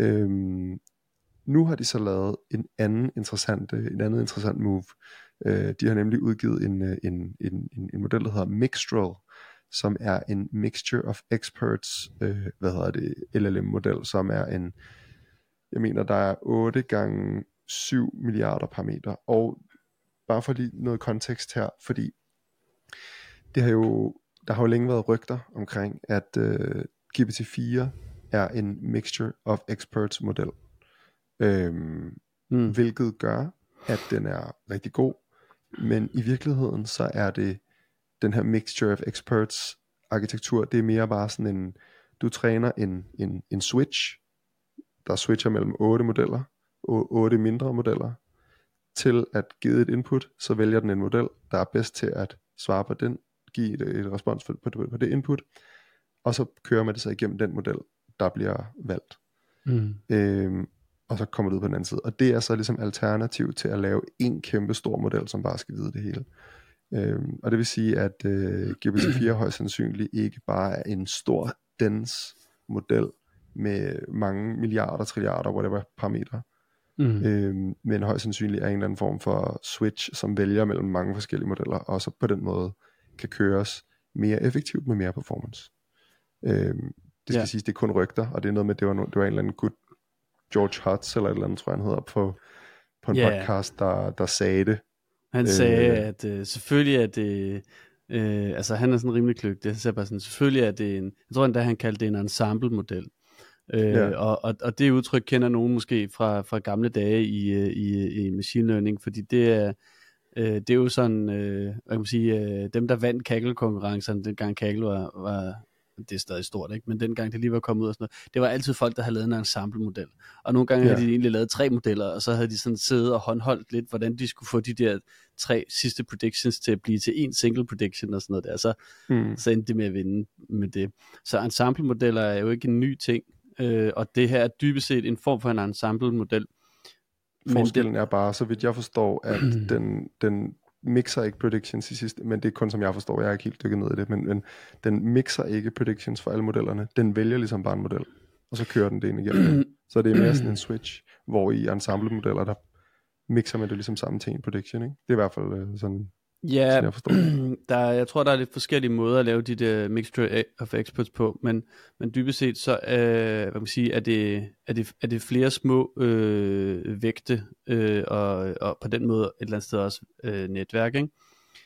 Øhm, nu har de så lavet en anden interessant, en anden interessant move. Øh, de har nemlig udgivet en, øh, en, en, en, en model, der hedder Mixtral, som er en Mixture of Experts, øh, hvad hedder det, LLM-model, som er en, jeg mener, der er 8 gange 7 milliarder parametre. Og bare for lige noget kontekst her, fordi det har jo, der har jo længe været rygter omkring, at øh, GPT-4 er en Mixture of Experts model. Øhm,
Mm.
hvilket gør, at den er rigtig god, men i virkeligheden så er det den her mixture of experts arkitektur, det er mere bare sådan en, du træner en, en, en switch, der switcher mellem otte modeller, og otte mindre modeller, til at give et input, så vælger den en model, der er bedst til at svare på den, give et, et respons på, på, på det input, og så kører man det så igennem den model, der bliver valgt.
Mm.
Øhm, og så kommer det ud på den anden side. Og det er så ligesom alternativ til at lave en kæmpe stor model, som bare skal vide det hele. Øhm, og det vil sige, at øh, GPT-4 højst sandsynligt ikke bare er en stor, dens model med mange milliarder, trilliarder, whatever parametre,
Mm.
øhm, men højst sandsynligt er en eller anden form for switch, som vælger mellem mange forskellige modeller, og så på den måde kan køres mere effektivt med mere performance. Øhm, det skal
Ja.
siges, det er kun rygter, og det er noget med, det var, no, det var en eller anden gut, George Hutz, eller et eller andet, tror jeg, han hedder, på, på en yeah. podcast, der, der sagde det.
Han sagde,
Øh.
at øh, selvfølgelig er det, øh, altså han er sådan rimelig kløgtig, han sagde bare sådan, selvfølgelig er det en, jeg tror endda han kaldte det en ensemble-model. Øh,
Ja.
og, og, og det udtryk kender nogen måske fra, fra gamle dage i, øh, i, i machine learning, fordi det er, øh, det er jo sådan, øh, hvad kan man sige, øh, dem der vandt Kaggle-konkurrencerne, dengang Kaggle var, var, det er stadig stort, ikke? men dengang det lige var kommet ud og sådan noget, det var altid folk, der havde lavet en ensemble-model. Og nogle gange ja. Havde de egentlig lavet tre modeller, og så havde de sådan siddet og håndholdt lidt, hvordan de skulle få de der tre sidste predictions til at blive til en single prediction og sådan noget der. Så,
Mm.
så endte det med at vinde med det. Så ensemble-modeller er jo ikke en ny ting, øh, og det her er dybest set en form for en ensemble-model.
Forskellen er bare, så vidt jeg forstår, at den, den mixer ikke predictions i sidste, men det er kun som jeg forstår, jeg er ikke helt dykket ned i det, men, men den mixer ikke predictions for alle modellerne. Den vælger ligesom bare en model, og så kører den det ind igennem. så det er mere sådan en switch, hvor i ensemble-modeller, der mixer man det ligesom sammen til en prediction. Ikke? Det er i hvert fald øh, sådan,
Ja, jeg, der, jeg tror, der er lidt forskellige måder at lave de der mixture of experts på, men, men dybest set så øh, hvad man sige, er, det, er, det, er det flere små øh, vægte, øh, og, og på den måde et eller andet sted også øh, netværk, ikke?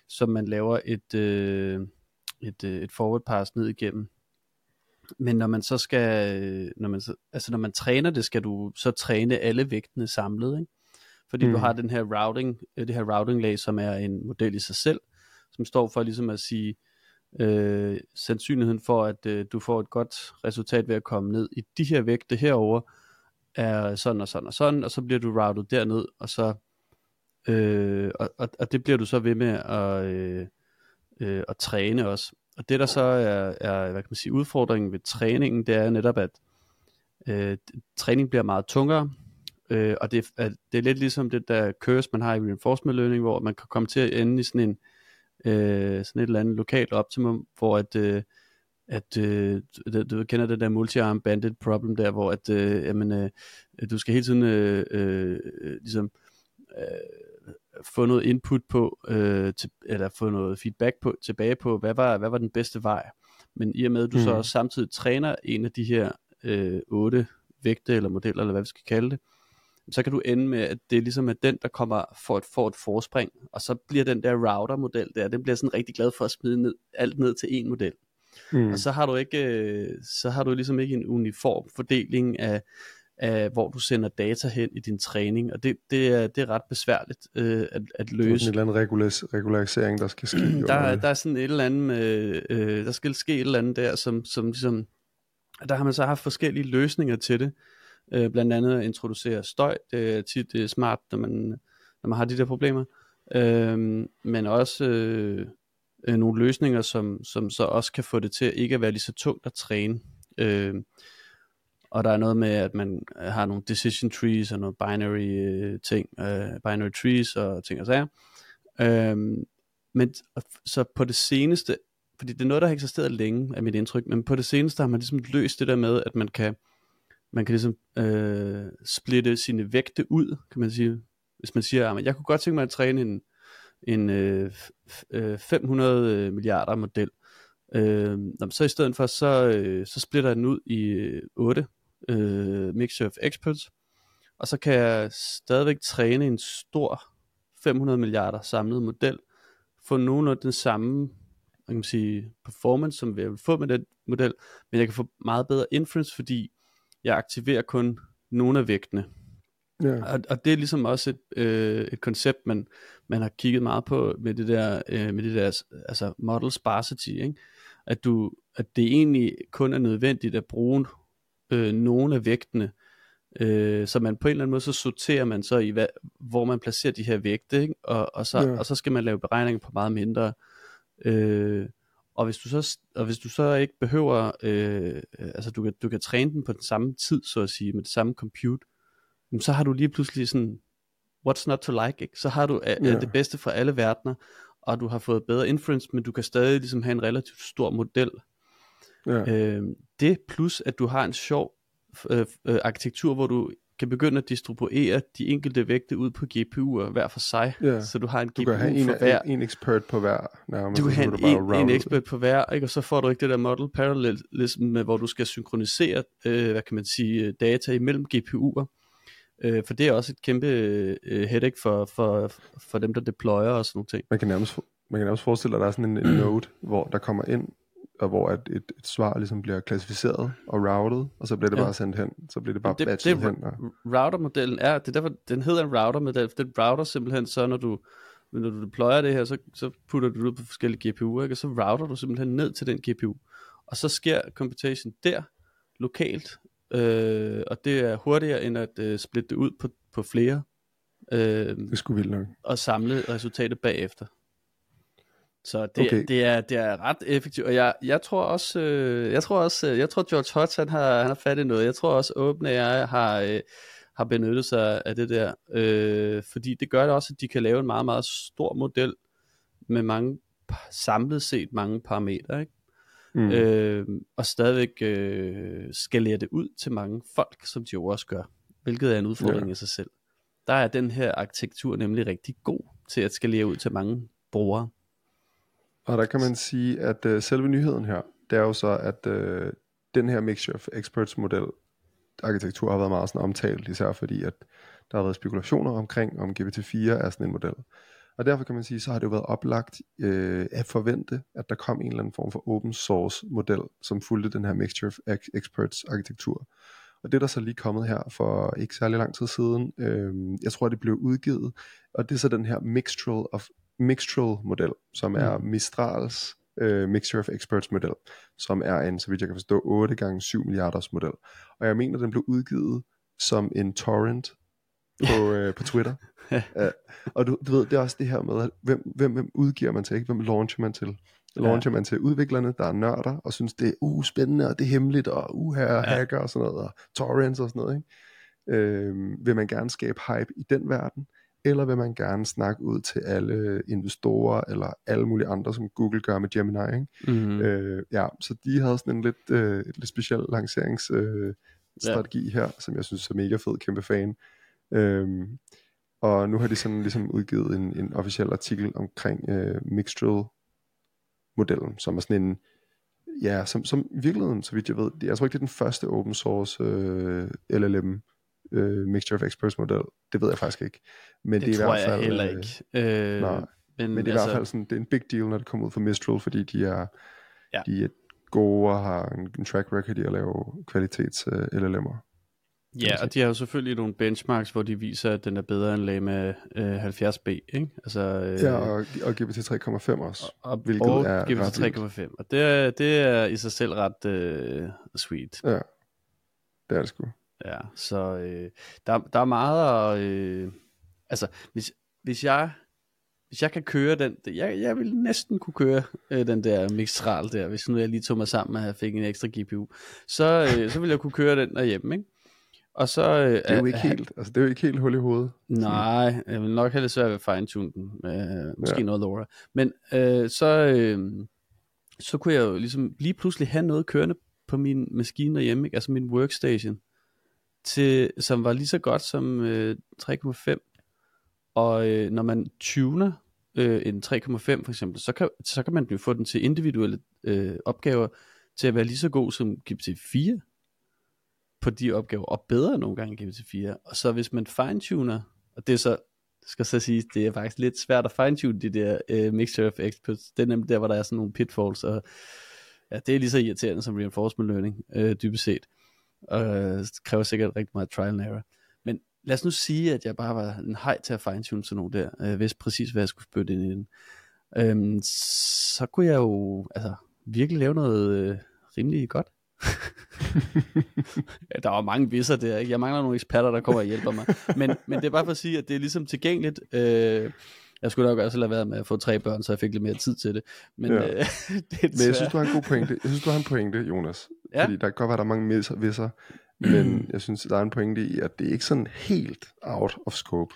som man laver et, øh, et, øh, et forward pass ned igennem. Men når man så skal, når man, så, altså når man træner det, skal du så træne alle vægtene samlet, ikke? Fordi mm. du har den her routing, øh, det her routing lag, som er en model i sig selv, som står for ligesom at sige, øh, sandsynligheden for, at øh, du får et godt resultat ved at komme ned i de her vægte herover er sådan og sådan og sådan, og så bliver du routet derned, og så øh, og, og, og det bliver du så ved med at, øh, øh, at træne også. Og det der så er, er hvad kan man sige, udfordringen ved træningen, det er netop, at øh, træning bliver meget tungere, Øh, og det er, det er lidt ligesom det der curse, man har i reinforcement learning, hvor man kan komme til at ende i sådan en øh, sådan et eller andet lokalt optimum, hvor at, øh, at øh, du, du kender det der multi-arm bandit problem der, hvor at, øh, jamen, øh, du skal hele tiden øh, øh, ligesom øh, få noget input på, øh, til, eller få noget feedback på, tilbage på, hvad var, hvad var den bedste vej. Men i og med, at du mm. så også samtidig træner en af de her øh, otte vægte eller modeller, eller hvad vi skal kalde det, så kan du ende med, at det er ligesom at den, der kommer for et, for et forspring, og så bliver den der router-model der, den bliver sådan rigtig glad for at smide ned, alt ned til en model. Mm. Og så har du ikke, øh, så har du ligesom ikke en uniform fordeling af, af hvor du sender data hen i din træning, og det, det, er, det er ret besværligt øh, at, at løse. Det
er en eller anden regulis, regularisering, der skal ske.
der, der er sådan et eller andet, med, øh, der skal ske et eller andet der, som, som ligesom, der har man så haft forskellige løsninger til det, øh, blandt andet at introducere støj, det er tit det er smart, når man, når man har de der problemer, øh, men også øh, øh, nogle løsninger, som, som så også kan få det til ikke at være lige så tungt at træne. Øh, og der er noget med, at man har nogle decision trees og nogle binary øh, ting, øh, binary trees og ting og sager. Øh, men så på det seneste, fordi det er noget, der har eksisteret længe, er mit indtryk, men på det seneste har man ligesom løst det der med, at man kan man kan ligesom øh, splitte sine vægte ud, kan man sige. Hvis man siger, at jeg kunne godt tænke mig at træne en, en øh, 500 øh, øh, milliarder model, øh, så i stedet for, så, øh, så splitter jeg den ud i øh, 8 øh, mixture of experts, og så kan jeg stadigvæk træne en stor 500 milliarder samlet model, få nogenlunde den samme kan man sige, performance, som jeg vil få med den model, men jeg kan få meget bedre inference, fordi jeg aktiverer kun nogle af vægtene. Ja. Og, og det er ligesom også et, øh, et koncept, man, man har kigget meget på med det der, øh, med det der altså model sparsity, ikke? At, du, at det egentlig kun er nødvendigt at bruge øh, nogle af vægtene, øh, så man på en eller anden måde, så sorterer man så i, hvad, hvor man placerer de her vægte, ikke? Og, og, så, ja. og så skal man lave beregninger på meget mindre. Øh, og hvis du så, og hvis du så ikke behøver, øh, altså du kan, du kan træne den på den samme tid, så at sige, med det samme compute, så har du lige pludselig sådan, what's not to like, ikke? Så har du øh, ja. det bedste fra alle verdener, og du har fået bedre inference, men du kan stadig ligesom have en relativt stor model. Ja. Øh, det plus, at du har en sjov øh, øh, arkitektur, hvor du kan begynde at distribuere de enkelte vægte ud på GPU'er hver for sig, ja. så du har en
du
GPU
have en,
for hver.
En, en expert på hver,
nærmest. Du kan have en, en, en expert på hver, ikke? og så får du ikke det der model parallelism, med, hvor du skal synkronisere, øh, hvad kan man sige, data imellem GPU'er. Øh, for det er også et kæmpe øh, headache for, for, for dem, der deployer og sådan nogle ting.
Man kan nærmest, man kan nærmest forestille dig, at der er sådan en, en node, hvor der kommer ind og hvor et, et, et svar ligesom bliver klassificeret og routed, og så bliver det ja. bare sendt hen. Så bliver det bare det, batchet det, hen. Og...
Router-modellen er, det er derfor, den hedder en router-model, den router simpelthen så, når du, når du deployer det her, så, så putter du det ud på forskellige GPU'er, ikke? og så router du simpelthen ned til den GPU. Og så sker computation der, lokalt, øh, og det er hurtigere end at øh, splitte det ud på, på flere.
Øh, det sgu vildt nok.
Og samle resultatet bagefter. Så det, okay. det, er, det er ret effektivt, og jeg, jeg tror også, øh, jeg tror også, øh, jeg tror George Hotz, han har, han har fat i noget. Jeg tror også OpenAI har, øh, har benyttet sig af det der, øh, fordi det gør det også, at de kan lave en meget, meget stor model med mange, samlet set mange parametre, ikke? Mm. Øh, og stadigvæk øh, skalere det ud til mange folk, som de jo også gør, hvilket er en udfordring ja. i sig selv. Der er den her arkitektur nemlig rigtig god til at skalere ud til mange brugere.
Og der kan man sige, at øh, selve nyheden her, det er jo så, at øh, den her Mixture of Experts model, arkitektur har været meget sådan omtalt, især fordi, at der har været spekulationer omkring, om GPT-4 er sådan en model. Og derfor kan man sige, så har det jo været oplagt øh, at forvente, at der kom en eller anden form for open source model, som fulgte den her Mixture of Experts arkitektur. Og det er der så lige kommet her for ikke særlig lang tid siden. Øh, jeg tror, det blev udgivet, og det er så den her Mixture of Mixtral model, som er mm. Mistrals øh, Mixture of Experts model, som er en, så vidt jeg kan forstå, 8 gange 7 milliarders model. Og jeg mener, den blev udgivet som en torrent på, øh, på Twitter. ja. og du, du ved, det er også det her med, at hvem, hvem, hvem udgiver man til, ikke? hvem launcher man til? Launcher ja. man til udviklerne, der er nørder, og synes, det er uh, spændende, og det er hemmeligt, og uh, her ja. hacker og sådan noget, og torrents og sådan noget. Ikke? Øh, vil man gerne skabe hype i den verden, eller vil man gerne snakke ud til alle investorer, eller alle mulige andre, som Google gør med Gemini. Ikke? Mm-hmm. Øh, ja, så de havde sådan en lidt, øh, lidt speciel lanceringsstrategi øh, ja. her, som jeg synes er mega fed, kæmpe fan. Øhm, og nu har de sådan ligesom udgivet en, en officiel artikel omkring øh, Mixtral modellen, som er sådan en, ja, som, som i virkeligheden, så vidt jeg ved, jeg tror ikke, det er den første open source øh, LLM øh, Mixture of Experts model. Det ved jeg faktisk ikke. Men
det,
det
er tror i hvert fald, jeg heller ikke.
Øh, nej, men, men det er altså, i hvert altså- fald sådan, det er en big deal, når det kommer ud fra Mistral, fordi de er, ja. de er gode og har en, en track record i at lave kvalitets uh, LLM'er.
Ja, og de har jo selvfølgelig nogle benchmarks, hvor de viser, at den er bedre end Lama øh, 70B, ikke?
Altså, øh, ja, og, og GPT 3,5 også,
og, hvilket og er GPT 3,5, og det det er i sig selv ret øh, sweet.
Ja, det er det sgu.
Ja, så øh, der, der er meget at, øh, altså, hvis, hvis jeg hvis jeg kan køre den, jeg, jeg vil næsten kunne køre øh, den der Mixtral der, hvis nu jeg lige tog mig sammen og fik en ekstra GPU, så, øh, så vil jeg kunne køre den derhjemme, ikke? Og så, øh,
det er jo ikke helt, altså det er jo ikke helt hul i hovedet.
Nej, jeg vil nok have det svært ved at fine-tune den. Øh, måske ja. noget LoRa. Men øh, så, øh, så kunne jeg jo ligesom lige pludselig have noget kørende på min maskine derhjemme, ikke? altså min workstation, til, som var lige så godt som øh, 3,5. Og øh, når man tuner øh, en 3,5 for eksempel, så kan, så kan man jo få den til individuelle øh, opgaver til at være lige så god som GPT-4 på de opgaver, og bedre nogle gange end GPT-4. Og så hvis man fine-tuner, og det er så, skal så sige, det er faktisk lidt svært at fine-tune de der øh, mixture of experts. Det er nemlig der, hvor der er sådan nogle pitfalls, og ja, det er lige så irriterende som reinforcement learning, øh, dybest set. Og det kræver sikkert rigtig meget trial and error. Men lad os nu sige, at jeg bare var en hej til at fine-tune sådan nogle der, uh, hvis præcis hvad jeg skulle spytte ind i den. Um, så kunne jeg jo altså, virkelig lave noget uh, rimelig godt. ja, der var mange visser der. Ikke? Jeg mangler nogle eksperter, der kommer og hjælper mig. Men, men det er bare for at sige, at det er ligesom tilgængeligt. Øh, jeg skulle nok også lade være med at få tre børn, så jeg fik lidt mere tid til det. Men, ja. øh,
det er men jeg synes, du har en god pointe. Jeg synes, du har en pointe, Jonas. Ja. Fordi der kan godt være, der er mange visser, men jeg synes, der er en pointe i, at det er ikke sådan helt out of scope.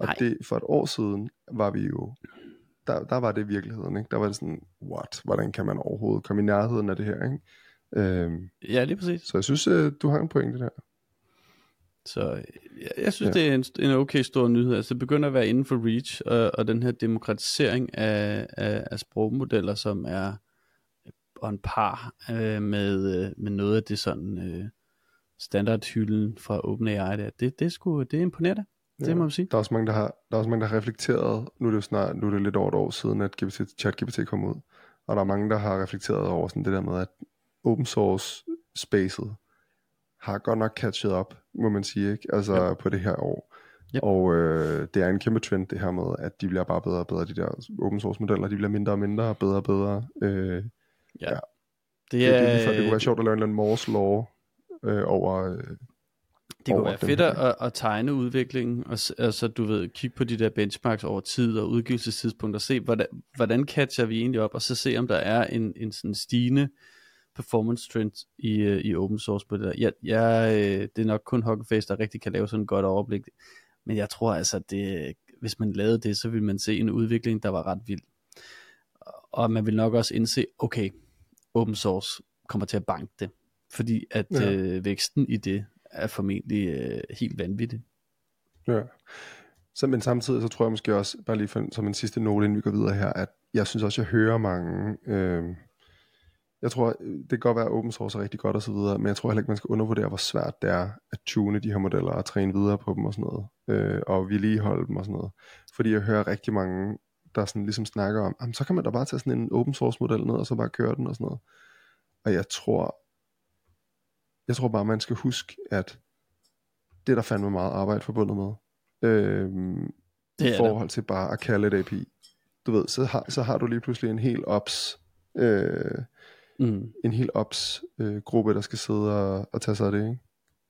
Og Nej. det, for et år siden var vi jo, der, der var det virkeligheden, ikke? Der var det sådan, what, hvordan kan man overhovedet komme i nærheden af det her, ikke?
Øhm, ja, lige præcis.
Så jeg synes, øh, du har en pointe der.
Så jeg, jeg synes, ja. det er en, en okay stor nyhed. Altså, det begynder at være inden for reach, og, og den her demokratisering af, af, af sprogmodeller, som er on par øh, med, øh, med noget af det sådan øh, standardhylden fra OpenAI der. Det, det, sgu, det er imponerende. Ja. Det må man sige.
Der er også mange, der har, der er også mange, der har reflekteret, nu er det jo snart, nu er det lidt over et år siden, at GPT, ChatGPT kom ud, og der er mange, der har reflekteret over sådan det der med, at open source spacet har godt nok catchet op, må man sige, ikke? Altså yep. på det her år. Yep. Og øh, det er en kæmpe trend, det her med, at de bliver bare bedre og bedre, de der open source modeller, de bliver mindre og mindre og bedre og bedre. Øh, ja. ja. Det, er, det, det, det, det kunne være sjovt at lave en eller anden Morse law øh, over... Øh,
det kunne være fedt at, at tegne udviklingen, og altså, du ved, kigge på de der benchmarks over tid og udgivelsestidspunkt, og se, hvordan, hvordan catcher vi egentlig op, og så se, om der er en, en sådan stigende performance trends i, øh, i open source på det der. Jeg, jeg, øh, det er nok kun Huggleface, der rigtig kan lave sådan et godt overblik. Men jeg tror altså, det, hvis man lavede det, så ville man se en udvikling, der var ret vild. Og man vil nok også indse, okay, open source kommer til at banke det. Fordi at ja. øh, væksten i det er formentlig øh, helt vanvittig.
Ja. Så, men samtidig så tror jeg måske også, bare lige for, som en sidste note, inden vi går videre her, at jeg synes også, jeg hører mange, øh, jeg tror, det kan godt være, at open source er rigtig godt og så videre, men jeg tror heller ikke, man skal undervurdere, hvor svært det er at tune de her modeller og træne videre på dem og sådan noget, øh, og vedligeholde dem og sådan noget. Fordi jeg hører rigtig mange, der sådan ligesom snakker om, jamen, så kan man da bare tage sådan en open source model ned, og så bare køre den og sådan noget. Og jeg tror, jeg tror bare, man skal huske, at det er der fandme meget arbejde forbundet med. Øhm, det I forhold til bare at kalde et API. Du ved, så har, så har du lige pludselig en hel ops, øh, mm. en hel ops øh, gruppe, der skal sidde og, og tage sig af det, ikke?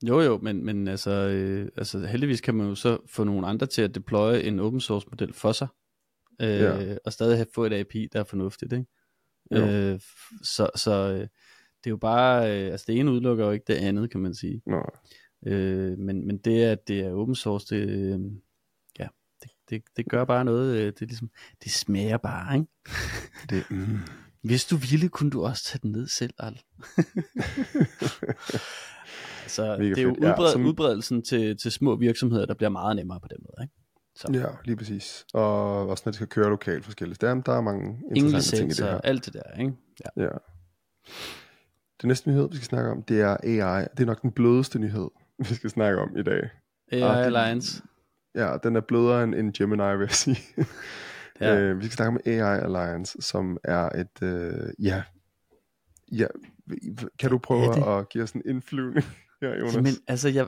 Jo jo, men, men altså, øh, altså heldigvis kan man jo så få nogle andre til at deploye en open source model for sig, øh, ja. og stadig have få et API, der er fornuftigt, ikke? Øh, så så øh, det er jo bare, øh, altså det ene udelukker jo ikke det andet, kan man sige.
Nej.
Øh, men, men det at det er open source, det, øh, ja, det, det, det gør bare noget, øh, det, ligesom, det smager bare, ikke?
det, mm.
Hvis du ville, kunne du også tage den ned selv, Al. så det er jo udbred, ja, som... udbredelsen til, til små virksomheder, der bliver meget nemmere på den måde, ikke?
Så. Ja, lige præcis. Og også når det skal køre lokalt forskelligt. Der, der er mange interessante ting i det her.
alt det der, ikke?
Ja. ja. Det næste nyhed, vi skal snakke om, det er AI. Det er nok den blødeste nyhed, vi skal snakke om i dag.
AI og Alliance.
Ja, den er blødere end, end Gemini, vil jeg sige. ja. øh, vi skal snakke om AI Alliance, som er et, øh, ja, ja, kan du prøve ja, det... at give os en indflyvning her, Jonas?
Men altså, jeg,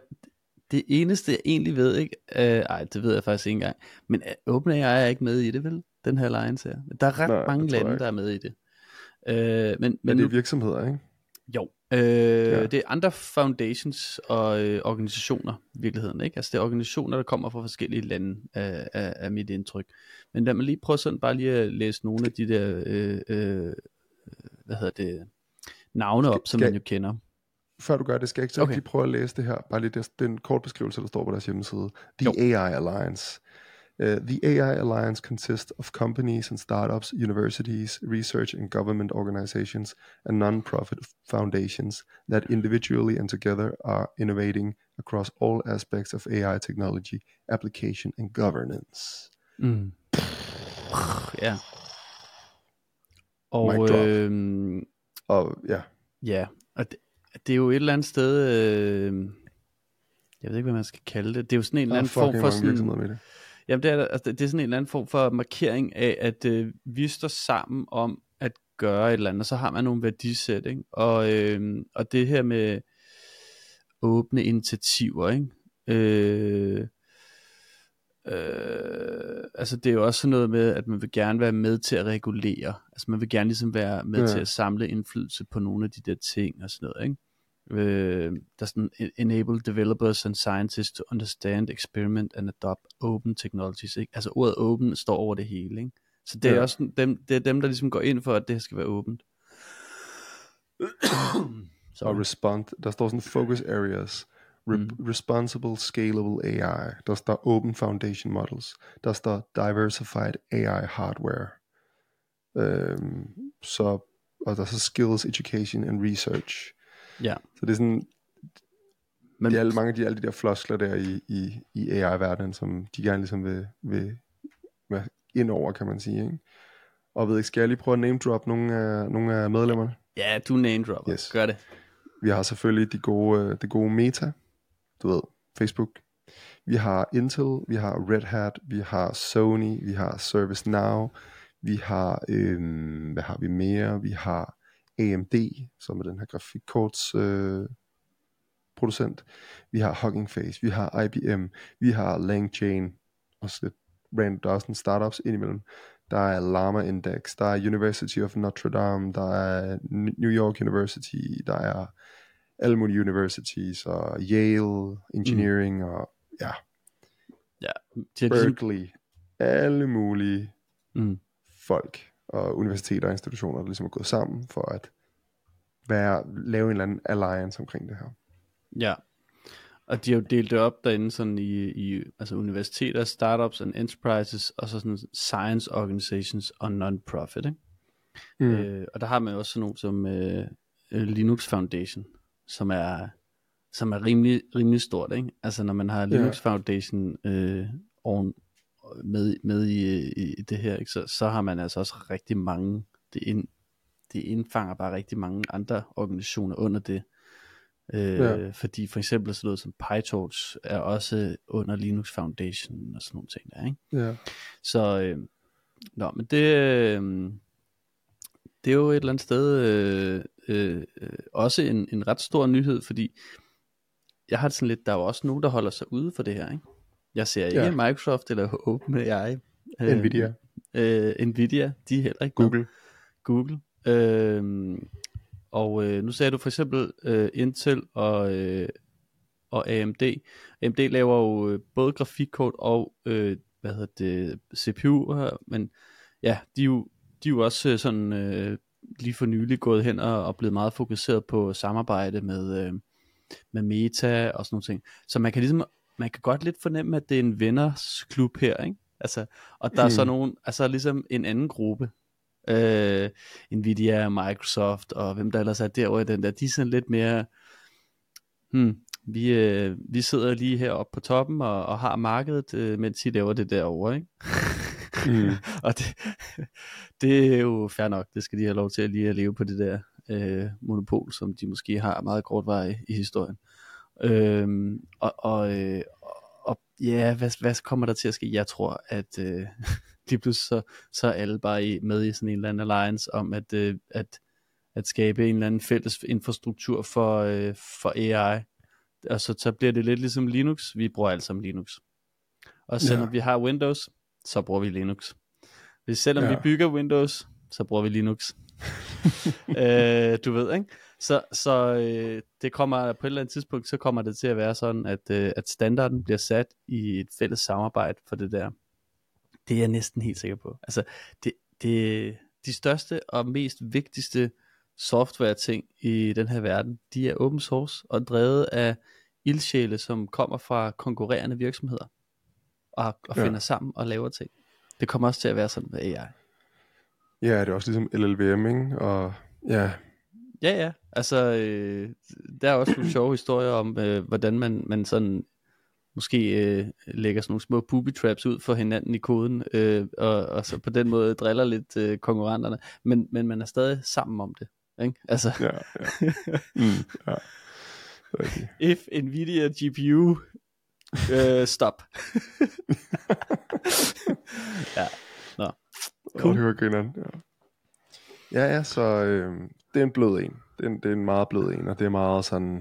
det eneste, jeg egentlig ved, ikke, øh, ej, det ved jeg faktisk ikke engang, men øh, OpenAI er ikke med i det, vel? Den her alliance her. Der er ret Nej, mange lande, der er med i det. Øh, men, men,
men det er virksomheder, ikke?
Jo, øh, ja. det er andre foundations og øh, organisationer i virkeligheden, ikke? Altså det er organisationer, der kommer fra forskellige lande, af, af, af mit indtryk. Men lad mig lige prøve sådan bare lige at læse nogle af de der, øh, øh, hvad hedder det, navne op, som man jo kender.
Før du gør det, skal jeg ikke okay. lige prøve at læse det her, bare lige det, den kort beskrivelse, der står på deres hjemmeside. The jo. AI Alliance. Uh, the AI Alliance consists of companies and startups, universities, research and government organizations, and non-profit foundations that individually and together are innovating across all aspects of AI technology, application, and governance.
Mm. Ja. Og, øhm,
og ja.
Ja, og det, det er jo et eller andet sted, øh, jeg ved ikke, hvad man skal kalde det, det er jo sådan en eller anden form for sådan, med det Jamen det er, altså, det er sådan en eller anden form for markering af, at øh, vi står sammen om at gøre et eller andet, og så har man nogle værdisæt, ikke? Og, øh, og det her med åbne initiativer, ikke? Øh, Øh, altså det er jo også sådan noget med, at man vil gerne være med til at regulere. Altså man vil gerne ligesom være med ja. til at samle indflydelse på nogle af de der ting og sådan noget, ikke? Øh, der er sådan, enable developers and scientists to understand, experiment and adopt open technologies. Ikke? Altså ordet open står over det hele. Ikke? Så det er ja. også dem, det er dem, der ligesom går ind for, at det skal være åbent.
og respond, der står sådan focus areas. Re- mm. Responsible Scalable AI. Der står Open Foundation Models. Der står Diversified AI Hardware. Øhm, så, og der er så Skills, Education and Research.
Ja.
Så det er sådan, men, det er alle, mange af de, alle de der floskler der i, i, i AI-verdenen, som de gerne ligesom vil, vil være ind over, kan man sige. Ikke? Og ved ikke, skal jeg lige prøve at name drop nogle af, nogle af medlemmerne?
Ja, du name dropper. Yes. Gør det.
Vi har selvfølgelig de gode, det gode Meta, du ved, Facebook. Vi har Intel, vi har Red Hat, vi har Sony, vi har ServiceNow, vi har, øhm, hvad har vi mere? Vi har AMD, som er den her grafikkorts øh, producent. Vi har Hugging Face, vi har IBM, vi har LangChain, og så random, der er sådan startups indimellem. Der er Llama Index, der er University of Notre Dame, der er New York University, der er alle mulige universities, og Yale Engineering, mm. og ja,
ja
ligesom- Berkeley, ligesom... alle mulige mm. folk og universiteter og institutioner, der ligesom er gået sammen for at være, lave en eller anden alliance omkring det her.
Ja, og de har jo delt det op derinde sådan i, i altså universiteter, startups and enterprises, og så sådan science organizations og non-profit, ikke? Mm. Øh, og der har man også sådan nogle som øh, Linux Foundation, som er som er rimelig, rimelig stort, ikke? Altså når man har Linux ja. Foundation øh, oven, med, med i, i det her, ikke? Så, så har man altså også rigtig mange, det, ind, det indfanger bare rigtig mange andre organisationer under det. Øh, ja. Fordi for eksempel sådan noget som PyTorch er også under Linux Foundation og sådan nogle ting der, ikke?
Ja.
Så, øh, nå, men det, øh, det er jo et eller andet sted øh, øh, øh, også en, en ret stor nyhed, fordi jeg har det sådan lidt, der er jo også nogen, der holder sig ude for det her, ikke? Jeg ser ikke ja. Microsoft eller OpenAI.
Øh, Nvidia.
Øh, Nvidia, de er heller ikke.
Google.
Google. Øh, og øh, nu sagde du for eksempel øh, Intel og, øh, og AMD. AMD laver jo øh, både grafikkort og øh, hvad hedder det, CPU, men ja, de er jo, de er jo også øh, sådan øh, lige for nylig gået hen og, og blevet meget fokuseret på samarbejde med, øh, med Meta og sådan nogle ting. Så man kan ligesom, man kan godt lidt fornemme, at det er en venners klub her, ikke? Altså, og der hmm. er så nogen, altså ligesom en anden gruppe, øh, Nvidia, Microsoft og hvem der ellers er derovre i den der, de er sådan lidt mere, hmm, vi, øh, vi sidder lige heroppe på toppen og, og har markedet, øh, mens de laver det derovre, ikke? Mm. og det, det er jo fair nok, det skal de have lov til at lige at leve på det der øh, monopol, som de måske har meget kort vej i historien. Øhm, og, og, øh, og ja, hvad, hvad kommer der til at ske? Jeg tror, at øh, lige pludselig så, så er alle bare i, med i sådan en eller anden alliance om at, øh, at, at skabe en eller anden fælles infrastruktur for, øh, for AI. Og så, så bliver det lidt ligesom Linux. Vi bruger alt sammen Linux. Og selvom ja. vi har Windows, så bruger vi Linux. Hvis selvom ja. vi bygger Windows, så bruger vi Linux. øh, du ved, ikke? Så, så øh, det kommer på et eller andet tidspunkt, så kommer det til at være sådan, at, øh, at standarden bliver sat i et fælles samarbejde for det der. Det er jeg næsten helt sikker på. Altså, det, det, de største og mest vigtigste software ting i den her verden, de er open source og drevet af ildsjæle, som kommer fra konkurrerende virksomheder og, og finder ja. sammen og laver ting. Det kommer også til at være sådan med AI.
Ja, det er også ligesom LLVM, ikke? Og ja.
Ja, ja. Altså, øh, der er også nogle sjove historier om, øh, hvordan man, man sådan måske øh, lægger sådan nogle små booby traps ud for hinanden i koden, øh, og, og så på den måde driller lidt øh, konkurrenterne, men, men man er stadig sammen om det. Ikke? Altså. Ja, ja. Mm, ja. Okay. If Nvidia GPU uh, stop. ja, nå.
Cool. Det var grineren, ja. Ja, ja, så øh, det er en blød en. Det er en, det er en meget blød en, og det er meget sådan,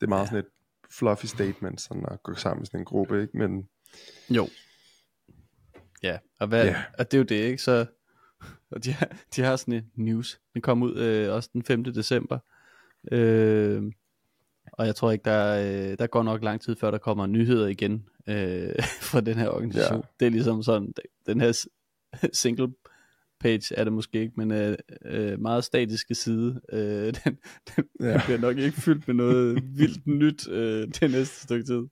det er meget ja. sådan et fluffy statement, sådan at gå sammen i sådan en gruppe, ikke? Men...
Jo. Ja, og, hvad, yeah. og det er jo det, ikke? Så, og de, har, de har sådan en news. Den kom ud øh, også den 5. december. Øh, og jeg tror ikke, der, øh, der går nok lang tid, før der kommer nyheder igen øh, fra den her organisation. Ja. Det er ligesom sådan, den her single page er det måske ikke, men øh, øh, meget statiske side, øh, den, den ja. bliver nok ikke fyldt med noget vildt nyt øh, det næste stykke tid.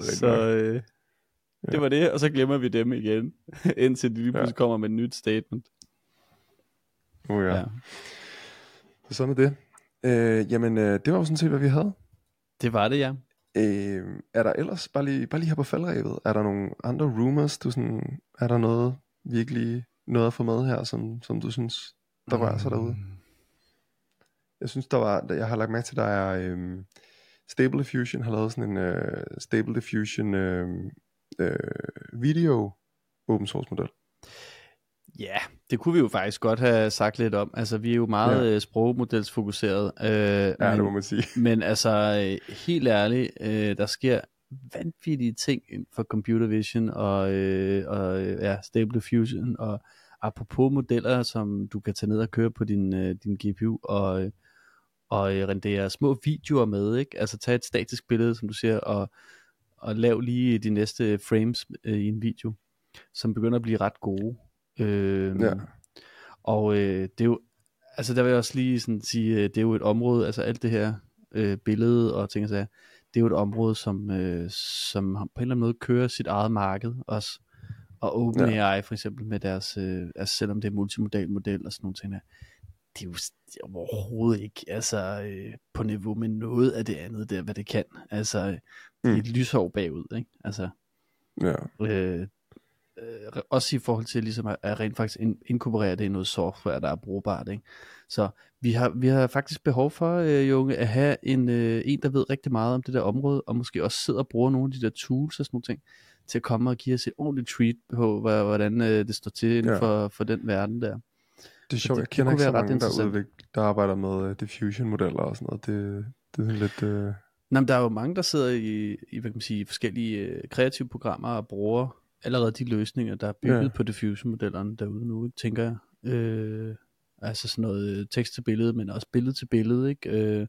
Så øh, ja. det var det, og så glemmer vi dem igen, indtil de lige pludselig ja. kommer med et nyt statement.
Oh ja. ja. Så sådan er det. Øh, jamen, øh, det var jo sådan set, hvad vi havde.
Det var det, ja.
Øh, er der ellers, bare lige, bare lige her på faldrevet, er der nogle andre rumors, du sådan, er der noget virkelig noget at få med her, som, som du synes, der rører sig derude? Mm. Jeg synes, der var, jeg har lagt mærke til, der er øhm, Stable Diffusion har lavet sådan en øh, Stable Diffusion øh, øh, video open source model.
Ja, det kunne vi jo faktisk godt have sagt lidt om. Altså, vi er jo meget ja. Øh, sprogmodelsfokuseret. Øh, ja,
men, det må man sige.
Men altså, øh, helt ærligt, øh, der sker vanvittige ting for computer vision og, øh, og ja, stable diffusion og apropos modeller, som du kan tage ned og køre på din, øh, din GPU og, og rendere små videoer med, ikke? Altså tage et statisk billede, som du ser, og, og lav lige de næste frames øh, i en video, som begynder at blive ret gode. Øh, ja. Og øh, det er jo, altså der vil jeg også lige sådan sige, øh, det er jo et område, altså alt det her øh, billede og ting og sager, det er jo et område, som, øh, som på en eller anden måde kører sit eget marked også. Og OpenAI ja. for eksempel med deres, øh, altså selvom det er multimodal model og sådan nogle ting der, det er jo, det er overhovedet ikke altså, øh, på niveau med noget af det andet der, hvad det kan. Altså, det er mm. et lyshår bagud, ikke? Altså,
Ja.
Øh, øh, også i forhold til ligesom at, at rent faktisk in, inkorporere det i noget software, der er brugbart. Ikke? Så vi har, vi har faktisk behov for, øh, Junge, at have en, øh, en, der ved rigtig meget om det der område, og måske også sidder og bruger nogle af de der tools og sådan nogle ting, til at komme og give os et ordentligt treat på, hvordan øh, det står til inden ja. for, for den verden der.
Det er sjovt, jeg kender ikke så mange, der, udvik, der arbejder med uh, diffusion-modeller og sådan noget. Det, det er lidt... Uh...
Nå, men der er jo mange, der sidder i, i hvad kan man sige, forskellige uh, kreative programmer og bruger allerede de løsninger, der er bygget ja. på diffusion-modellerne derude nu, ikke, tænker jeg. Øh, altså sådan noget tekst til billede, men også billede til billede, ikke? Øh,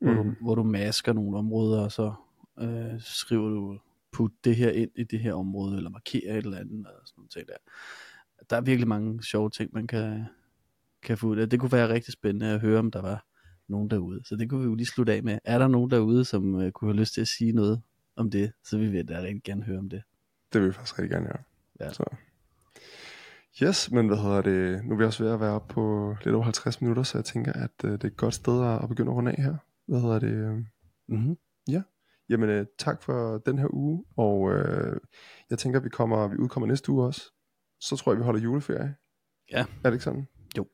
hvor, mm. du, hvor du masker nogle områder, og så øh, skriver du, put det her ind i det her område, eller markere et eller andet, og sådan noget der. Der er virkelig mange sjove ting, man kan, kan få ud af. Det kunne være rigtig spændende at høre, om der var nogen derude. Så det kunne vi jo lige slutte af med. Er der nogen derude, som uh, kunne have lyst til at sige noget om det, så vil vi da rigtig gerne høre om det.
Det vil vi faktisk rigtig gerne, ja. ja. Så. Yes, men hvad hedder det? Nu er vi også ved at være på lidt over 50 minutter, så jeg tænker, at uh, det er et godt sted at, at begynde at runde af her. Hvad hedder det? Mm-hmm. Ja. Jamen, uh, tak for den her uge, og uh, jeg tænker, at vi, kommer, vi udkommer næste uge også. Så tror jeg, vi holder juleferie.
Ja. Er
det ikke sådan?
Jo.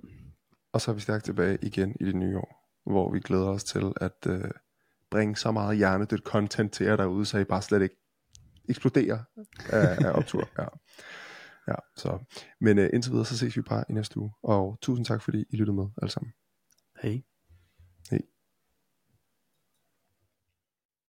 Og så er vi stærkt tilbage igen i det nye år, hvor vi glæder os til at uh, bringe så meget hjernedødt content til jer derude, så I bare slet ikke eksploderer af, af optur. Ja. Ja, så. Men uh, indtil videre, så ses vi bare i næste uge. Og tusind tak, fordi I lyttede med alle sammen.
Hej.